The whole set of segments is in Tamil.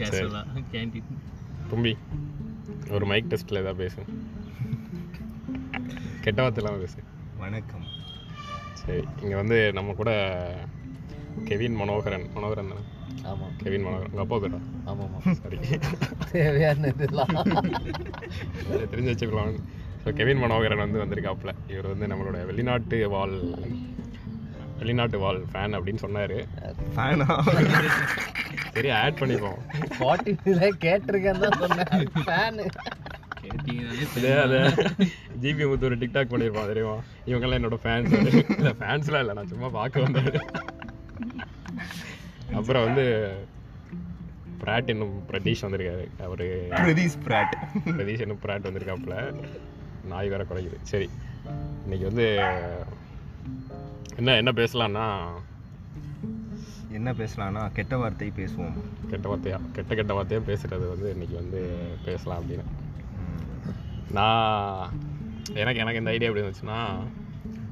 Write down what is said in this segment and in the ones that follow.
கேஷுவலாக தும்பி ஒரு மைக் டெஸ்ட்டில் ஏதாவது பேசு. கெட்ட வார்த்தை இல்லாமல் பேசு. வணக்கம். சரி இங்கே வந்து நம்ம கூட கெவின் மனோகரன். மனோகரன் தானே? ஆமாம் கெவின் மனோகரன். உங்கள் அப்பா பேரா ஆமாம் சரி தேவையான இதெல்லாம் தெரிஞ்சு வச்சுக்கலாம். ஸோ கெவின் மனோகரன் வந்து வந்திருக்காப்புல. இவர் வந்து நம்மளோட வெளிநாட்டு வாழ் வெளிநாட்டு வாழ் ஃபேன் அப்படின்னு சொன்னார். ஃபேனா சரி ஆட் பண்ணிப்போம் ஸ்பாட்டிஃபைல கேட்டிருக்கேன்னு தான் சொன்னேன். ஃபேனு ஜிபி முத்து ஒரு டிக்டாக் பண்ணியிருப்பான் தெரியுமா? இவங்கெல்லாம் என்னோட ஃபேன்ஸ் இல்லை ஃபேன்ஸ்லாம் இல்லை நான் சும்மா பார்க்க வந்தேன். அப்புறம் வந்து பிராட் என்னும் பிரதீஷ் வந்திருக்காரு. அவரு பிரதீஷ் பிராட். பிரதீஷ் என்னும் பிராட் வந்திருக்காப்புல. நாய் வேற குறைக்குது. சரி இன்னைக்கு வந்து என்ன என்ன பேசலாம்னா என்ன பேசலாம்னா கெட்ட வார்த்தை பேசுவோம். கெட்ட வார்த்தையா? கெட்ட கெட்ட வார்த்தையாக பேசுறது வந்து இன்னைக்கு வந்து பேசலாம் அப்படின்னு. நான் எனக்கு எனக்கு இந்த ஐடியா எப்படி இருந்துச்சுன்னா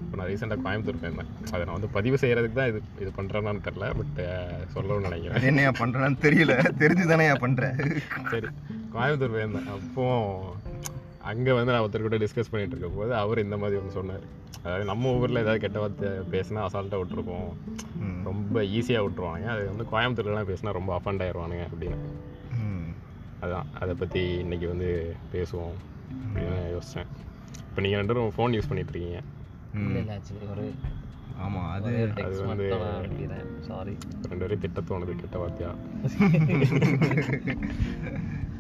இப்போ நான் ரீசெண்டாக கோயம்புத்தூர் போயிருந்தேன். அதை நான் வந்து பதிவு செய்கிறதுக்கு தான் இது இது பண்ணுறேன்னு தெரில பட் சொல்லணும்னு நினைக்கிறேன். என்னையா பண்றேன்னு தெரியல. தெரிஞ்சு தானேயா பண்றேன் சரி கோயம்புத்தூர் போயிருந்தேன். அப்போ அங்கே வந்து நான் ஒருத்தர் கூட டிஸ்கஸ் பண்ணிட்டு இருக்க போது அவர் இந்த மாதிரி ஒன்று சொன்னார். அதாவது நம்ம ஊரில் ஏதாவது கெட்ட வார்த்தை பேசினா அசால்ட்டாக விட்டுருப்போம் ம். ரொம்ப ஈஸியாக விட்டுருவாங்க அது வந்து கோயம்புத்தூர்லாம் பேசினா ரொம்ப அஃபண்ட் ஆயிடுவானுங்க அப்படின்னு. அதான். அதை பற்றி இன்னைக்கு வந்து பேசுவோம் அப்படின்னு யோசித்தேன் இப்போ நீங்கள் ரெண்டு பேரும் ஃபோன் யூஸ் ஆக்சுவலி ஒரு ஆமா அது அது வந்து- சாரி ரெண்டு பேரும் திட்ட தோணுது கெட்ட வார்த்தையா?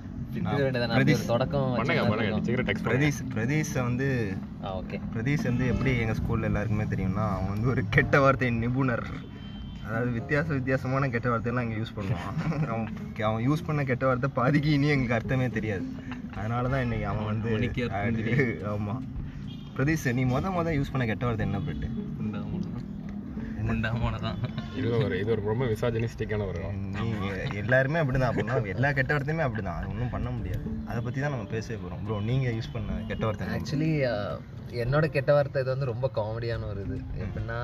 பிரதீஷ். பிரதீஷை வந்து ஆ ஓகே. பிரதீஷ் வந்து எப்படி எங்க ஸ்கூல்ல எல்லாருக்குமே தெரியும்னா அவன் வந்து ஒரு கெட்ட வார்த்தை நிபுணர். அதாவது வித்தியாச வித்தியாசமான கெட்ட வார்த்தையெல்லாம் இங்கே யூஸ் பண்ணுவான். அவன் அவன் யூஸ் பண்ண கெட்ட வார்த்தை பாதிக்கு இனி எங்களுக்கு அர்த்தமே தெரியாது. அதனால தான் இன்னைக்கு அவன் வந்து அவனுக்கே அர்த்தம் ஆமா. பிரதீஷ் நீ முத முத யூஸ் பண்ண கெட்ட வார்த்தை என்ன பிட்டு முண்டாமோன தான் இது ஒரு இது ஒரு ரொம்ப விசாஜனிஸ்டிக்கான ஒரு நீங்க எல்லாருமே அப்படிதான். அப்படின்னா எல்லா கெட்ட வார்த்தையுமே அப்படிதான். அது ஒன்றும் பண்ண முடியாது. அதை பத்தி தான் நம்ம பேசவே போறோம். ப்ரோ நீங்க யூஸ் பண்ண கெட்ட வார்த்தை? ஆக்சுவலி என்னோட கெட்ட வார்த்தை இது வந்து ரொம்ப காமெடியான ஒரு இது. எப்படின்னா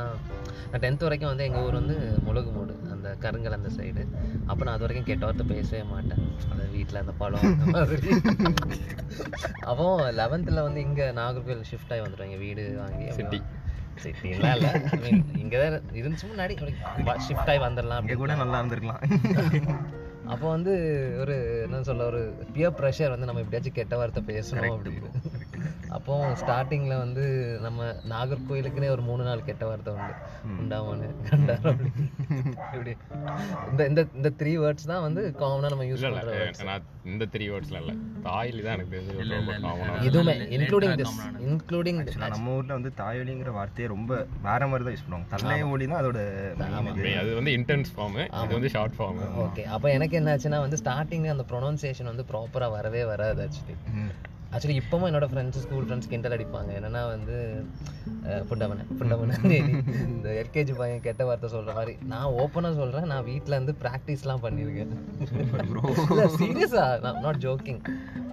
நான் டென்த் வரைக்கும் வந்து எங்கள் ஊர் வந்து முழுகு மூடு. அந்த கருங்கல் அந்த சைடு அப்போ நான் அது வரைக்கும் கெட்ட வார்த்தை பேசவே மாட்டேன். அந்த வீட்டில் அந்த பழம் அந்த மாதிரி. அப்போ லெவன்த்தில் வந்து இங்கே நாகர்கோவில் ஷிஃப்ட் ஆகி வந்துடும் எங்கள் வீடு வாங்கி City. சிட்டிலாம் இல்லை இங்கே தான் இருந்துச்சு முன்னாடி. ஷிஃப்ட் ஆகி வந்துடலாம் இங்க கூட நல்லா இருந்திருக்கலாம். அப்போ வந்து ஒரு என்ன சொல்ல ஒரு பியர் ப்ரெஷர் வந்து நம்ம எப்படியாச்சும் கெட்ட வார்த்தை பேசணும் அப்படின்னு. அப்போ ஸ்டார்டிங்கில் வந்து நம்ம நாகர்கோயிலுக்குனே ஒரு மூணு நாள் கெட்ட வார்த்தை உண்டு. உண்டாமனு கண்டார் அப்படி? இப்படி. இந்த இந்த இந்த த்ரீ வேர்ட்ஸ் தான் வந்து காமனாக நம்ம யூஸ் பண்ணுற நான் இந்த த்ரீ வேர்ட்ஸ்ல இல்லை. தாயிலி தான் எனக்கு காமனாக இதுவுமே இன்க்ளூடிங் திஸ் இன்க்ளூடிங் நம்ம ஊர்ல வந்து தாயொலிங்கிற வார்த்தையை ரொம்ப வேற மாதிரி தான் யூஸ் பண்ணுவாங்க. தன்னை ஒளி தான் அதோட. அது வந்து இன்டென்ஸ் ஃபார்ம் இது வந்து ஷார்ட் ஃபார்ம் ஓகே அப்போ எனக்கு என்ன ஆச்சுன்னா வந்து ஸ்டார்டிங் அந்த ப்ரொனவுன்சியேஷன் வந்து ப்ராப்பராக வரவே வராது ஆக்சுவலி. ஆக்சுவலி இப்போவும் என்னோட ஃப்ரெண்ட்ஸ் ஸ்கூல் ஃப்ரெண்ட்ஸ் கிண்டல் அடிப்பாங்க. என்னன்னா வந்து புண்டவன புண்டவன இந்த எல்கேஜி பையன் கெட்ட வார்த்தை சொல்ற மாதிரி. நான் ஓப்பனாக சொல்றேன். நான் வீட்டில் இருந்து ப்ராக்டிஸ்லாம் பண்ணியிருக்கேன் இல்லை சீரியஸா நாட் ஜோக்கிங்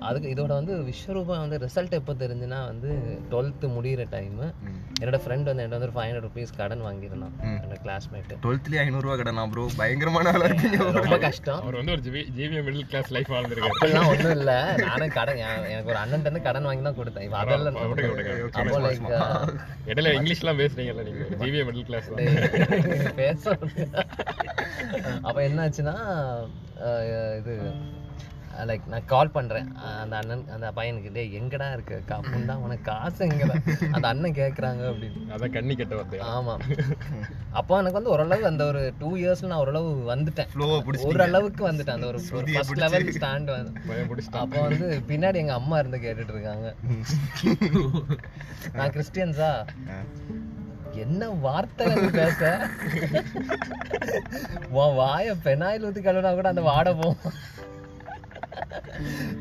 அதுக்கு இதோட வந்து விஸ்வரூபம் வந்து ரிசல்ட் எப்போ தெரிஞ்சுன்னா வந்து டுவெல்த்து முடிகிற டைமு என்னோட ஃப்ரெண்ட் வந்து என்கிட்ட வந்து ஒரு ஃபைவ் ஹண்ட்ரட் ருபீஸ் கடன் வாங்கியிருந்தான் என்னோட கிளாஸ்மேட்டு 12th லயே ஐநூறுரூவா கடனா ப்ரோ பயங்கரமான ரொம்ப கஷ்டம். அவர் வந்து ஒரு ஜிபி ஜிபிஎம் மிடில் கிளாஸ் லைஃப் வாழ்ந்துருக்காரு. அப்படிலாம் ஒன்றும் இல்லை. நானும் கடன் என்- எனக்கு ஒரு அண்ணன் கடன் வாங்கி தான் கொடுத்தேன். இப்போ அதெல்லாம். அப்போ லைக் இடையில இங்கிலீஷ்லாம் பேசுறீங்கல்ல நீங்க? ஜிபிஎம் மிடில் கிளாஸ் பேச அப்போ என்னாச்சுன்னா அஹ் இது லைக் நான் கால் பண்றேன். அஹ் அந்த அண்ணன் அந்த பையனுக்கு டேய் எங்கடா இருக்கு? காப்புண்டா உனக்கு காசு எங்கடா? அந்த அண்ணன் கேக்குறாங்க அப்படின்னு. அதான் கண்ணி கெட்ட வார்த்தையா ஆமா. அப்போ எனக்கு வந்து ஓரளவு அந்த ஒரு டூ இயர்ஸ்ல நான் ஓரளவு வந்துட்டேன். ஓரளவுக்கு வந்துட்டேன். அந்த ஒரு ஃபர்ஸ்ட் லெவல் ஸ்டாண்ட் வந்து அப்போ வந்து பின்னாடி எங்க அம்மா இருந்து கேட்டுட்டு இருக்காங்க. நான் கிறிஸ்டியன்ஸா? என்ன வார்த்தை பேச? உன் வாய பெனாயில் ஊத்தி கழுவினா கூட அந்த வாடை போகும்.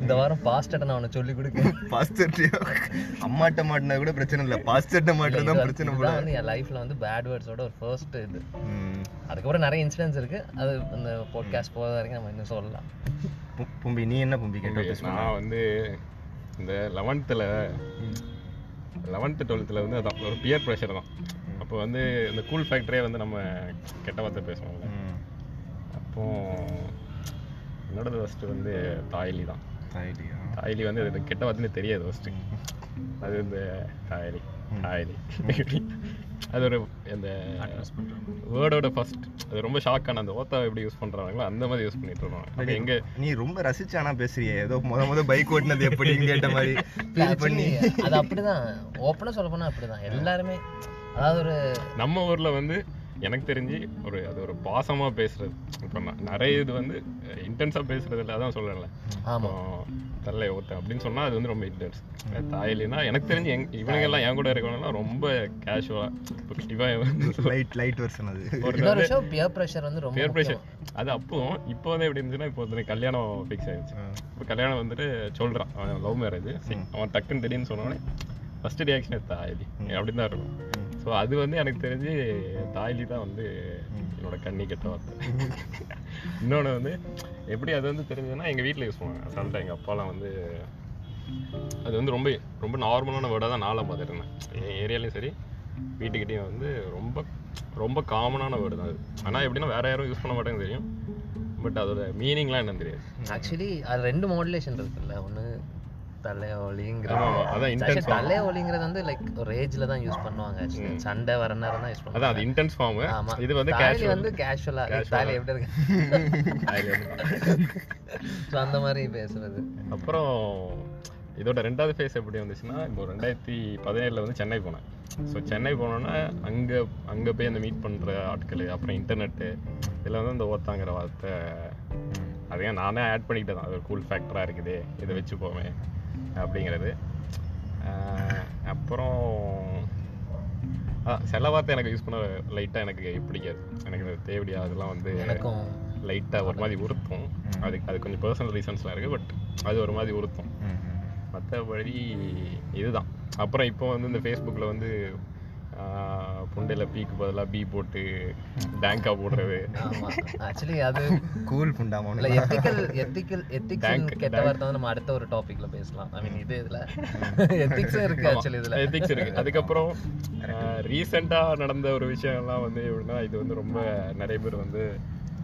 இந்த வாரம் பாஸ்டர்ட்ட நான் உனக்கு சொல்லி கொடுக்க பாஸ்டர்ட்டியா? அம்மாட்ட மாட்டினா கூட பிரச்சனை இல்லை. பாஸ்டர்ட்ட மாட்டினா தான் பிரச்சனை போல. வந்து என் லைஃப்ல வந்து பேட் வேர்ட்ஸோட ஒரு ஃபர்ஸ்ட் இது. ம். அதுக்கப்புறம் நிறைய இன்சிடென்ட்ஸ் இருக்கு. அது அந்த பாட்காஸ்ட் போகிற வரைக்கும் நம்ம இன்னும் சொல்லலாம். பும்பி நீ என்ன பும்பி கேட்ட நான் வந்து இந்த லெவன்த்தில் லெவன்த்து டுவெல்த்தில் வந்து அதான் ஒரு பியர் ப்ரெஷர் தான். அப்போ வந்து இந்த கூல் ஃபேக்டரியே வந்து நம்ம கெட்ட வார்த்தை பேசுவோம்ல. அப்போ என்னோடது ஃபஸ்ட்டு வந்து தாய்லி தான். தாய்லியா தாய்லி வந்து அது கெட்ட வார்த்தைன்னு தெரியாது ஃபஸ்ட்டு அது இந்த தாய்லி தாய்லி. அது ஒரு அந்த வேர்டோட ஃபர்ஸ்ட் அது ரொம்ப ஷாக்கான அந்த ஓத்தா எப்படி யூஸ் பண்ணுறாங்களோ அந்த மாதிரி யூஸ் பண்ணிட்டு அப்போ எங்க நீ ரொம்ப ரசிச்சானா பேசுறியே. ஏதோ முத முத பைக் ஓட்டினது எப்படின்னு கேட்ட மாதிரி. ஃபீல் பண்ணி. அது அப்படிதான். ஓப்பனாக சொல்ல போனா அப்படிதான். எல்லாருமே அதாவது ஒரு நம்ம ஊர்ல வந்து எனக்கு தெரிஞ்சு ஒரு அது ஒரு பாசமா பேசுறது. இப்போ ந- நிறைய இது வந்து இன்டென்ஸாக பேசுறது இல்லை அதான் சொல்கிறேன்ல ஆமா. தல்லை ஓத்த அப்படின்னு சொன்னா அது வந்து ரொம்ப இன்டென்ஸ் தாயிலினா எனக்கு தெரிஞ்சு எங் இவனுங்க எல்லாம் என் கூட இருக்கவங்கலாம் ரொம்ப கேஷுவலாக இவன் லைட் லைட் வெர்ஷன் அது. ஒரு பியர் ப்ரெஷர் வந்து ரொம்ப முக்கியம். ப்ரெஷர் அது அப்போ இப்போ வந்து எப்படி இருந்துச்சுன்னா இப்போ வந்து கல்யாணம் ஃபிக்ஸ் ஆயிடுச்சு இப்போ கல்யாணம் வந்துட்டு சொல்றான் அவன் லவ் மேரேஜ் அவன் டக்குன்னு திடீர்னு சொன்னோடனே ஃபர்ஸ்ட் ரியாக்ஷன் தாயலி அப்படின்னு தான் இருக்கும். ஸோ அது வந்து எனக்கு தெரிஞ்சு தாய்லி தான் வந்து என்னோட கண்ணி கெட்ட வார்த்தை. இன்னொன்று வந்து எப்படி அது வந்து தெரிஞ்சதுன்னா எங்கள் வீட்டில் யூஸ் பண்ணுவாங்க. சண்டை எங்கள் அப்பாலாம் வந்து அது வந்து ரொம்ப ரொம்ப நார்மலான வேர்டாக தான் நாளாக பார்த்துருந்தேன் என் ஏரியாலையும் சரி வீட்டுக்கிட்டேயும் வந்து ரொம்ப ரொம்ப காமனான வேர்டு தான் அது. ஆனால் எப்படின்னா வேறு யாரும் யூஸ் பண்ண மாட்டேங்குது தெரியும். பட் அதோட மீனிங்லாம் என்னன்னு தெரியாது. ஆக்சுவலி அது ரெண்டு மாடுலேஷன் இருக்குல்ல. ஒன்று form. தலையொலிங்கிறது வந்து லைக் ஒரு ஏஜ்ல தான் யூஸ் பண்ணுவாங்க. சண்டை வர நேரம் தான் யூஸ் பண்ணுவாங்க. அது இன்டென்ஸ் ஃபார்ம் ஆமா. இது வந்து கேஷுவல் வந்து கேஷுவலா. தாலி எப்படி இருக்கு? So, அந்த மாதிரி பேசுறது. அப்புறம் இதோட ரெண்டாவது ஃபேஸ் எப்படி வந்துச்சுன்னா இப்போ ரெண்டாயிரத்தி பதினேழுல வந்து சென்னை போனேன். ஸோ சென்னை போனோன்னா அங்கே அங்கே போய் அந்த மீட் பண்ணுற ஆட்கள் அப்புறம் இன்டர்நெட்டு இதில் வந்து இந்த ஓத்தாங்கிற வார்த்தை அதையும் நானே ஆட் பண்ணிக்கிட்டே தான் அது ஒரு கூல் ஃபேக்டராக இருக்குது. இதை வச்சுப்போமே அப்படிங்கிறது. அப்புறம் அதான் சில வார்த்தை எனக்கு யூஸ் பண்ண லைட்டாக எனக்கு பிடிக்காது. எனக்கு தேவடியா அதெல்லாம் வந்து எனக்கும் லைட்டாக ஒரு மாதிரி உறுத்தும். அதுக்கு அது கொஞ்சம் பர்சனல் ரீசன்ஸ்லாம் இருக்குது பட் அது ஒரு மாதிரி உறுத்தும். மற்றபடி இதுதான். அப்புறம் இப்போ வந்து இந்த ஃபேஸ்புக்கில் வந்து புண்டையில பீக்கு பதிலாக பி போட்டு டேங்கா போடுறது. ஆமா. ஆக்சுவலி அது கூல் புண்டாமோன்னு இல்ல எத்திக்கல் எத்திக்கல் எத்திக்ஸ் கெட்ட. வார்த்தை நம்ம அடுத்த ஒரு டாபிக்ல பேசலாம். ஐ மீன் இது இதுல. எத்திக்ஸும் இருக்கு ஆக்சுவலி இதுல. எத்திக்ஸ் இருக்கு. அதுக்கப்புறம் ரீசெண்டாக நடந்த ஒரு விஷயம்லாம் வந்து எப்படின்னா இது வந்து ரொம்ப நிறைய பேர் வந்து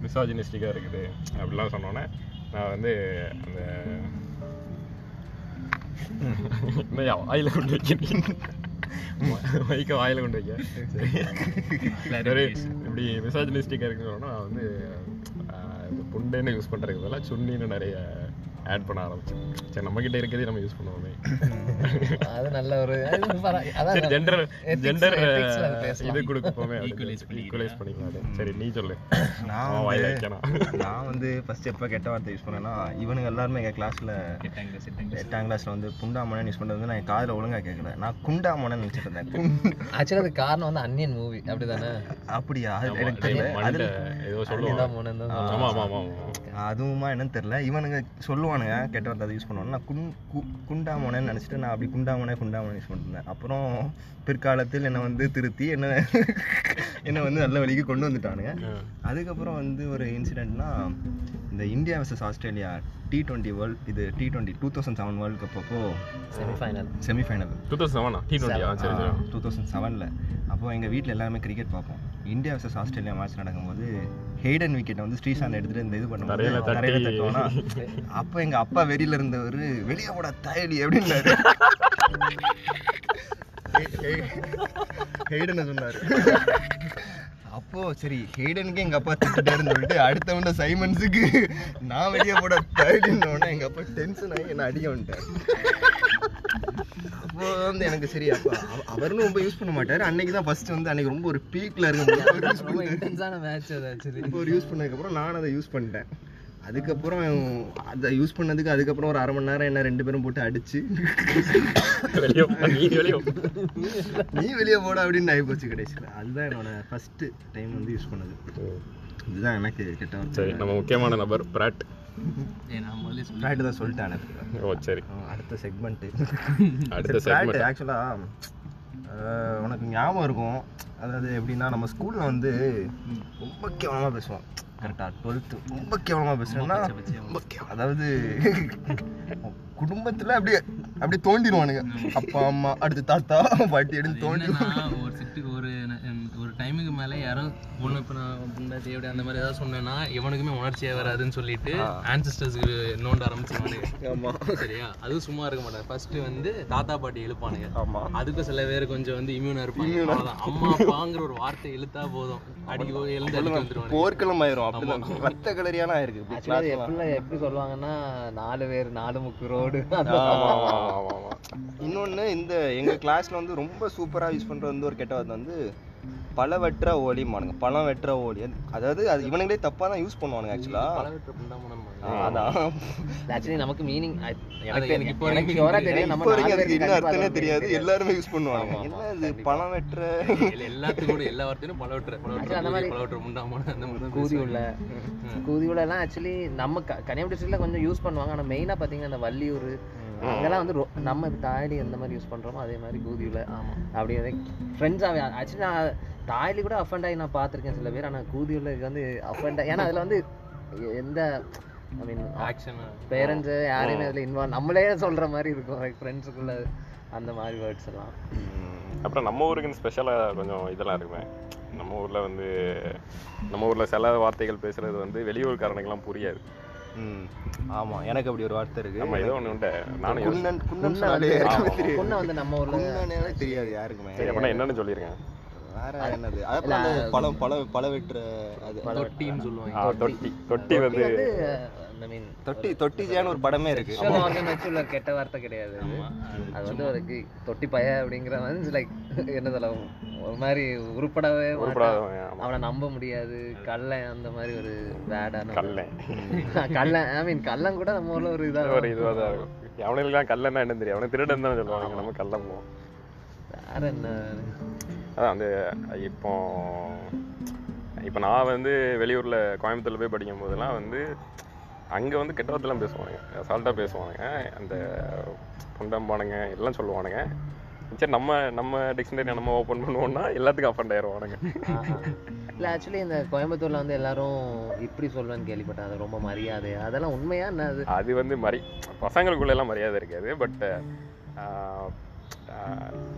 மிசாஜினிஸ்டிக்காக இருக்குது. அப்படிலாம் சொன்னோன்னே நான் வந்து அந்த வாயில கொண்டு வைக்கிறீங்க மைக்க வாயில கொண்டு வைக்க. சரி இப்படி மிசாஜினிஸ்டிக்காக இருக்குன்னு வந்து புண்டைன்னு யூஸ் பண்ணுறதுக்கு பதிலாக சுன்னின்னு நிறைய ஆட் பண்ண ஆரம்பிச்சேன் சரி நம்ம கிட்ட இருக்கிறதே நம்ம யூஸ் பண்ணுவோமே. அது நல்ல ஒரு அதான் சரி ஜெண்டர் ஜெண்டர். இது கொடுக்க போமே Equalize பண்ணிக்கலாம். ஈக்குவலைஸ் பண்ணிக்கலாம். சரி நீ சொல்லு. நான் நான் வந்து ஃபர்ஸ்ட் எப்போ கெட்ட வார்த்தை யூஸ் பண்ணேன்னா இவனுங்க எல்லாருமே எங்கள் கிளாஸில் எட்டாம் கிளாஸில் வந்து புண்டாமனன் யூஸ் பண்ணுறது வந்து நான் காதில் ஒழுங்கா கேட்கல நான் குண்டாமனன் நினச்சிட்டு இருந்தேன். குண்- ஆக்சுவலி அது காரணம் வந்து அன்னியன் மூவி அப்படிதானே? அப்படியா? அது எனக்கு தெரியல. சொல்லுவான். தான் அதுவுமா என்னன்னு தெரியல. இவனுங்க சொல்லுவானுங்க கெட்ட வார்த்தை அதை யூஸ் பண்ணுவானு நான் குண் கு- குண்டாமோனன்னு நினச்சிட்டு நான் அப்படி குண்டாமோனே குண்டாமோனே யூஸ் பண்ணிருந்தேன் அப்புறம் பிற்காலத்தில் என்னை வந்து திருத்தி என்ன என்னை வந்து நல்ல வழிக்கு கொண்டு வந்துட்டானுங்க. அதுக்கப்புறம் வந்து ஒரு இன்சிடென்ட்னா இந்த India vs Australia T twenty world இது T twenty two thousand seven world cup அப்போ செமிஃபைனல் செமிஃபைனல் டூ தௌசண்ட் செவனா டி சரி டூ தௌசண்ட் செவனில் அப்போ எங்கள் வீட்டில் எல்லாருமே கிரிக்கெட் பார்ப்போம். இந்தியா vs ஆஸ்திரேலியா மேட்ச் நடக்கும்போது ஹெய்டன் விக்கெட்டை வந்து ஸ்ரீசாந்த் எடுத்துட்டு இந்த இது பண்ணும்போது தரையில தட்டி. தரையில தட்டுவானா? அப்போ எங்கள் அப்பா வெளியில இருந்தவர் வெளியே போட தயலி அப்படின்னாரு. ஹெய்டனை சொன்னார். அப்போ சரி ஹெய்டனுக்கு எங்க அப்பா திட்டாருன்னு சொல்லிட்டு அடுத்தவன சைமன்ஸுக்கு நான் வெளியே போட தயலின்னு எங்க அப்பா டென்ஷன் ஆகி என்ன அடிக்க வந்துட்டார். அப்போ வந்து எனக்கு சரி அப்பா அவ- அவரும் ரொம்ப யூஸ் பண்ண மாட்டாரு. அன்னைக்கு தான் ஃபர்ஸ்ட் வந்து அன்னைக்கு ரொம்ப ஒரு பீக்ல இருக்கும் யூஸ் ரொம்ப இன்டென்ஸான மேட்ச் அது ஆக்சுவலி இப்போ ஒரு யூஸ் பண்ணதுக்கப்புறம் நான் அதை யூஸ் பண்ணிட்டேன். அதுக்கப்புறம் அதை யூஸ் பண்ணதுக்கு அதுக்கப்புறம் ஒரு அரை மணி நேரம் என்ன ரெண்டு பேரும் போட்டு அடிச்சு. நீ வெளியே போ. நீ வெளியே போட அப்படின்னு ஆகி போச்சு கடைசியில். அதுதான் என்னோட ஃபர்ஸ்ட் டைம் வந்து யூஸ் பண்ணது. இதுதான் எனக்கு கெட்ட சரி நம்ம முக்கியமான நபர் பிராட். நான் தான் சொல்லிட்டேன் ஓ சரி. அடுத்த செக்மெண்ட்டு அடுத்த செக்மெண்ட் ஆக்சுவலாக உனக்கு ஞாபகம் இருக்கும். அதாவது எப்படின்னா நம்ம ஸ்கூலில் வந்து ரொம்ப கேவலமாக பேசுவோம். கரெக்டாக டுவெல்த்து ரொம்ப கேவலமாக பேசுகிறேன்னா ரொம்ப அதாவது குடும்பத்தில் அப்படியே அப்படியே தோண்டிடுவானுங்க. அப்பா அம்மா அடுத்து தாத்தா பாட்டி எடுத்து தோண்டி ஒரு செட்டுக்கு ஒரு டைமுக்கு மேல யாரும் ஒண்ணு இப்ப நான் அப்படி அந்த மாதிரி ஏதாவது சொன்னேன்னா எவனுக்குமே உணர்ச்சியே வராதுன்னு சொல்லிட்டு ஆன்சிஸ்டர்ஸ்க்கு நோண்ட ஆரம்பிச்சிருவானுங்க. ஆமா. சரியா? அதுவும் சும்மா இருக்க மாட்டாங்க. ஃபர்ஸ்ட் வந்து தாத்தா பாட்டி எழுப்பானுங்க ஆமா. அதுக்கும் சில பேர் கொஞ்சம் வந்து இம்யூனா இருப்பாங்க. அம்மா அப்பாங்கிற ஒரு வார்த்தை இழுத்தா போதும். அடிக்கோ எழுந்து அடிக்க வந்துருவாங்க போர்க்களம் ஆயிரும் அப்படிதான். ரத்த கலரியான அது எல்லாம். எப்படி எப்படி சொல்லுவாங்கன்னா நாலு பேர் நாலு முக்கு ரோடு. இன்னொன்னு இந்த எங்க கிளாஸ்ல வந்து ரொம்ப சூப்பரா யூஸ் பண்ற வந்து ஒரு கெட்ட வார்த்தை வந்து பல வெற்ற ஓலிமானுங்க பழம் வெற்ற ஓலி. அதாவது அது இவனுங்களே தப்பா தான் யூஸ் பண்ணுவானுங்க ஆக்சுவலா அதான். ஆக்சுவலி நமக்கு மீனிங் எனக்கு இப்போ எனக்கு என்ன அர்த்தமே தெரியாது. எல்லாருமே யூஸ் பண்ணுவாங்க. என்ன இது. பழம் வெற்ற இல்ல, எல்லாத்துக்கும் கூட எல்லா வார்த்தையும் பலவற்ற Actually, அந்த மாதிரி அந்த மாதிரி தான் கூதி. உள்ள. கூதி உள்ள எல்லாம் ஆக்சுவலி நம்ம கன்னியாகுமரி டிஸ்ட்ரிக்ட்ல கொஞ்சம் யூஸ் பண்ணுவாங்க. ஆனா மெயினா பாத்தீங்கன்னா அந்த வள்ளியூர் அங்கெல்லாம் வந்து நம்ம தாயலி எந்த மாதிரி யூஸ் பண்றோமோ அதே மாதிரி கூதி உள்ள அப்படி ஃப்ரெண்ட்ஸாவே ஆக்சுவலி நான் தாயலி கூட அஃபண்ட் ஆகி நான் பார்த்திருக்கேன் சில பேர். ஆனா கூதி உள்ள வந்து அஃபண்ட் ஏன்னா அதுல வந்து எந்த ஐ மீன் Action ஆ. பேரண்ட்ஸ் யாரையுமே அதுல இன்வால்வ் நம்மளே சொல்ற மாதிரி இருக்கும். லைக் ஃப்ரெண்ட்ஸுக்குள்ள அந்த மாதிரி வேர்ட்ஸ் எல்லாம். அப்புறம் நம்ம ஊருக்குன்னு ஸ்பெஷலாக கொஞ்சம் இதெல்லாம் இருக்குமே. நம்ம ஊர்ல வந்து நம்ம ஊர்ல சில வார்த்தைகள் பேசுறது வந்து வெளியூர்காரனுக்கெல்லாம் புரியாது. ஆமா எனக்கு அப்படி ஒரு வார்த்தை இருக்கு. நம்ம ஏதோ ஒண்ணு உண்டு. நானும் குன்னன் குன்னன் குன்ன சொன்னாலே வந்து நம்ம ஊர்ல குன்னனே தெரியாது யாருக்குமே. சரி அப்படின்னா என்னன்னு சொல்லியிருக்கேன் வேற என்னது? அப்புறம் அந்த பழம் பழ வெட்டுற அது தொட்டின்னு சொல்லுவாங்க. தொட்டி. தொட்டி வந்து வந்து மீன் தொட்டி தொட்டிஜியான்னு ஒரு படமே இருக்கு. விஷுவல் ஆர்கன் வச்சு உள்ள கெட்ட வார்த்தை கிடையாது. அது. வந்து ஒரு கி- தொட்டி பைய அப்படிங்கிற மாதிரி லைக் என்ன சொல்ல ஒரு மாதிரி உருப்படவே. அவனை நம்ப முடியாது. கள்ளன் அந்த மாதிரி ஒரு பேடான கல்லன் கள்ளன். ஐ மீன் கள்ளன் கூட நம்ம ஊர்ல ஒரு இதா ஒரு இதுவாக தான் இருக்கும். அவனுக்குலாம் கல்லன்னா என்னன்னு தெரியும் அவனுக்கு திருடன் தானே சொல்லுவாங்க. நம்ம கள்ளம் போவோம். வேற என்ன? அதான் அந்த இப்போ இப்போ நான் வந்து வெளியூரில் கோயம்புத்தூர்ல போய் படிக்கும் போதெல்லாம் வந்து அங்கே வந்து கெட்ட வார்த்தைலாம் பேசுவானுங்க. அசால்ட்டாக பேசுவானுங்க. அந்த புண்டம்பானுங்க எல்லாம் சொல்லுவானுங்க. சரி நம்ம நம்ம டிக்ஷனரி நம்ம ஓப்பன் பண்ணுவோம்னா எல்லாத்துக்கும் அஃபண்ட் ஆயிடுவானுங்க. இல்ல ஆக்சுவலி இந்த கோயம்புத்தூர்ல வந்து எல்லாரும் இப்படி சொல்லுவேன்னு கேள்விப்பட்டேன். அது ரொம்ப மரியாதை. அதெல்லாம் உண்மையா என்ன அது? அது வந்து மரி பசங்களுக்குள்ள எல்லாம் மரியாதை இருக்காது. பட்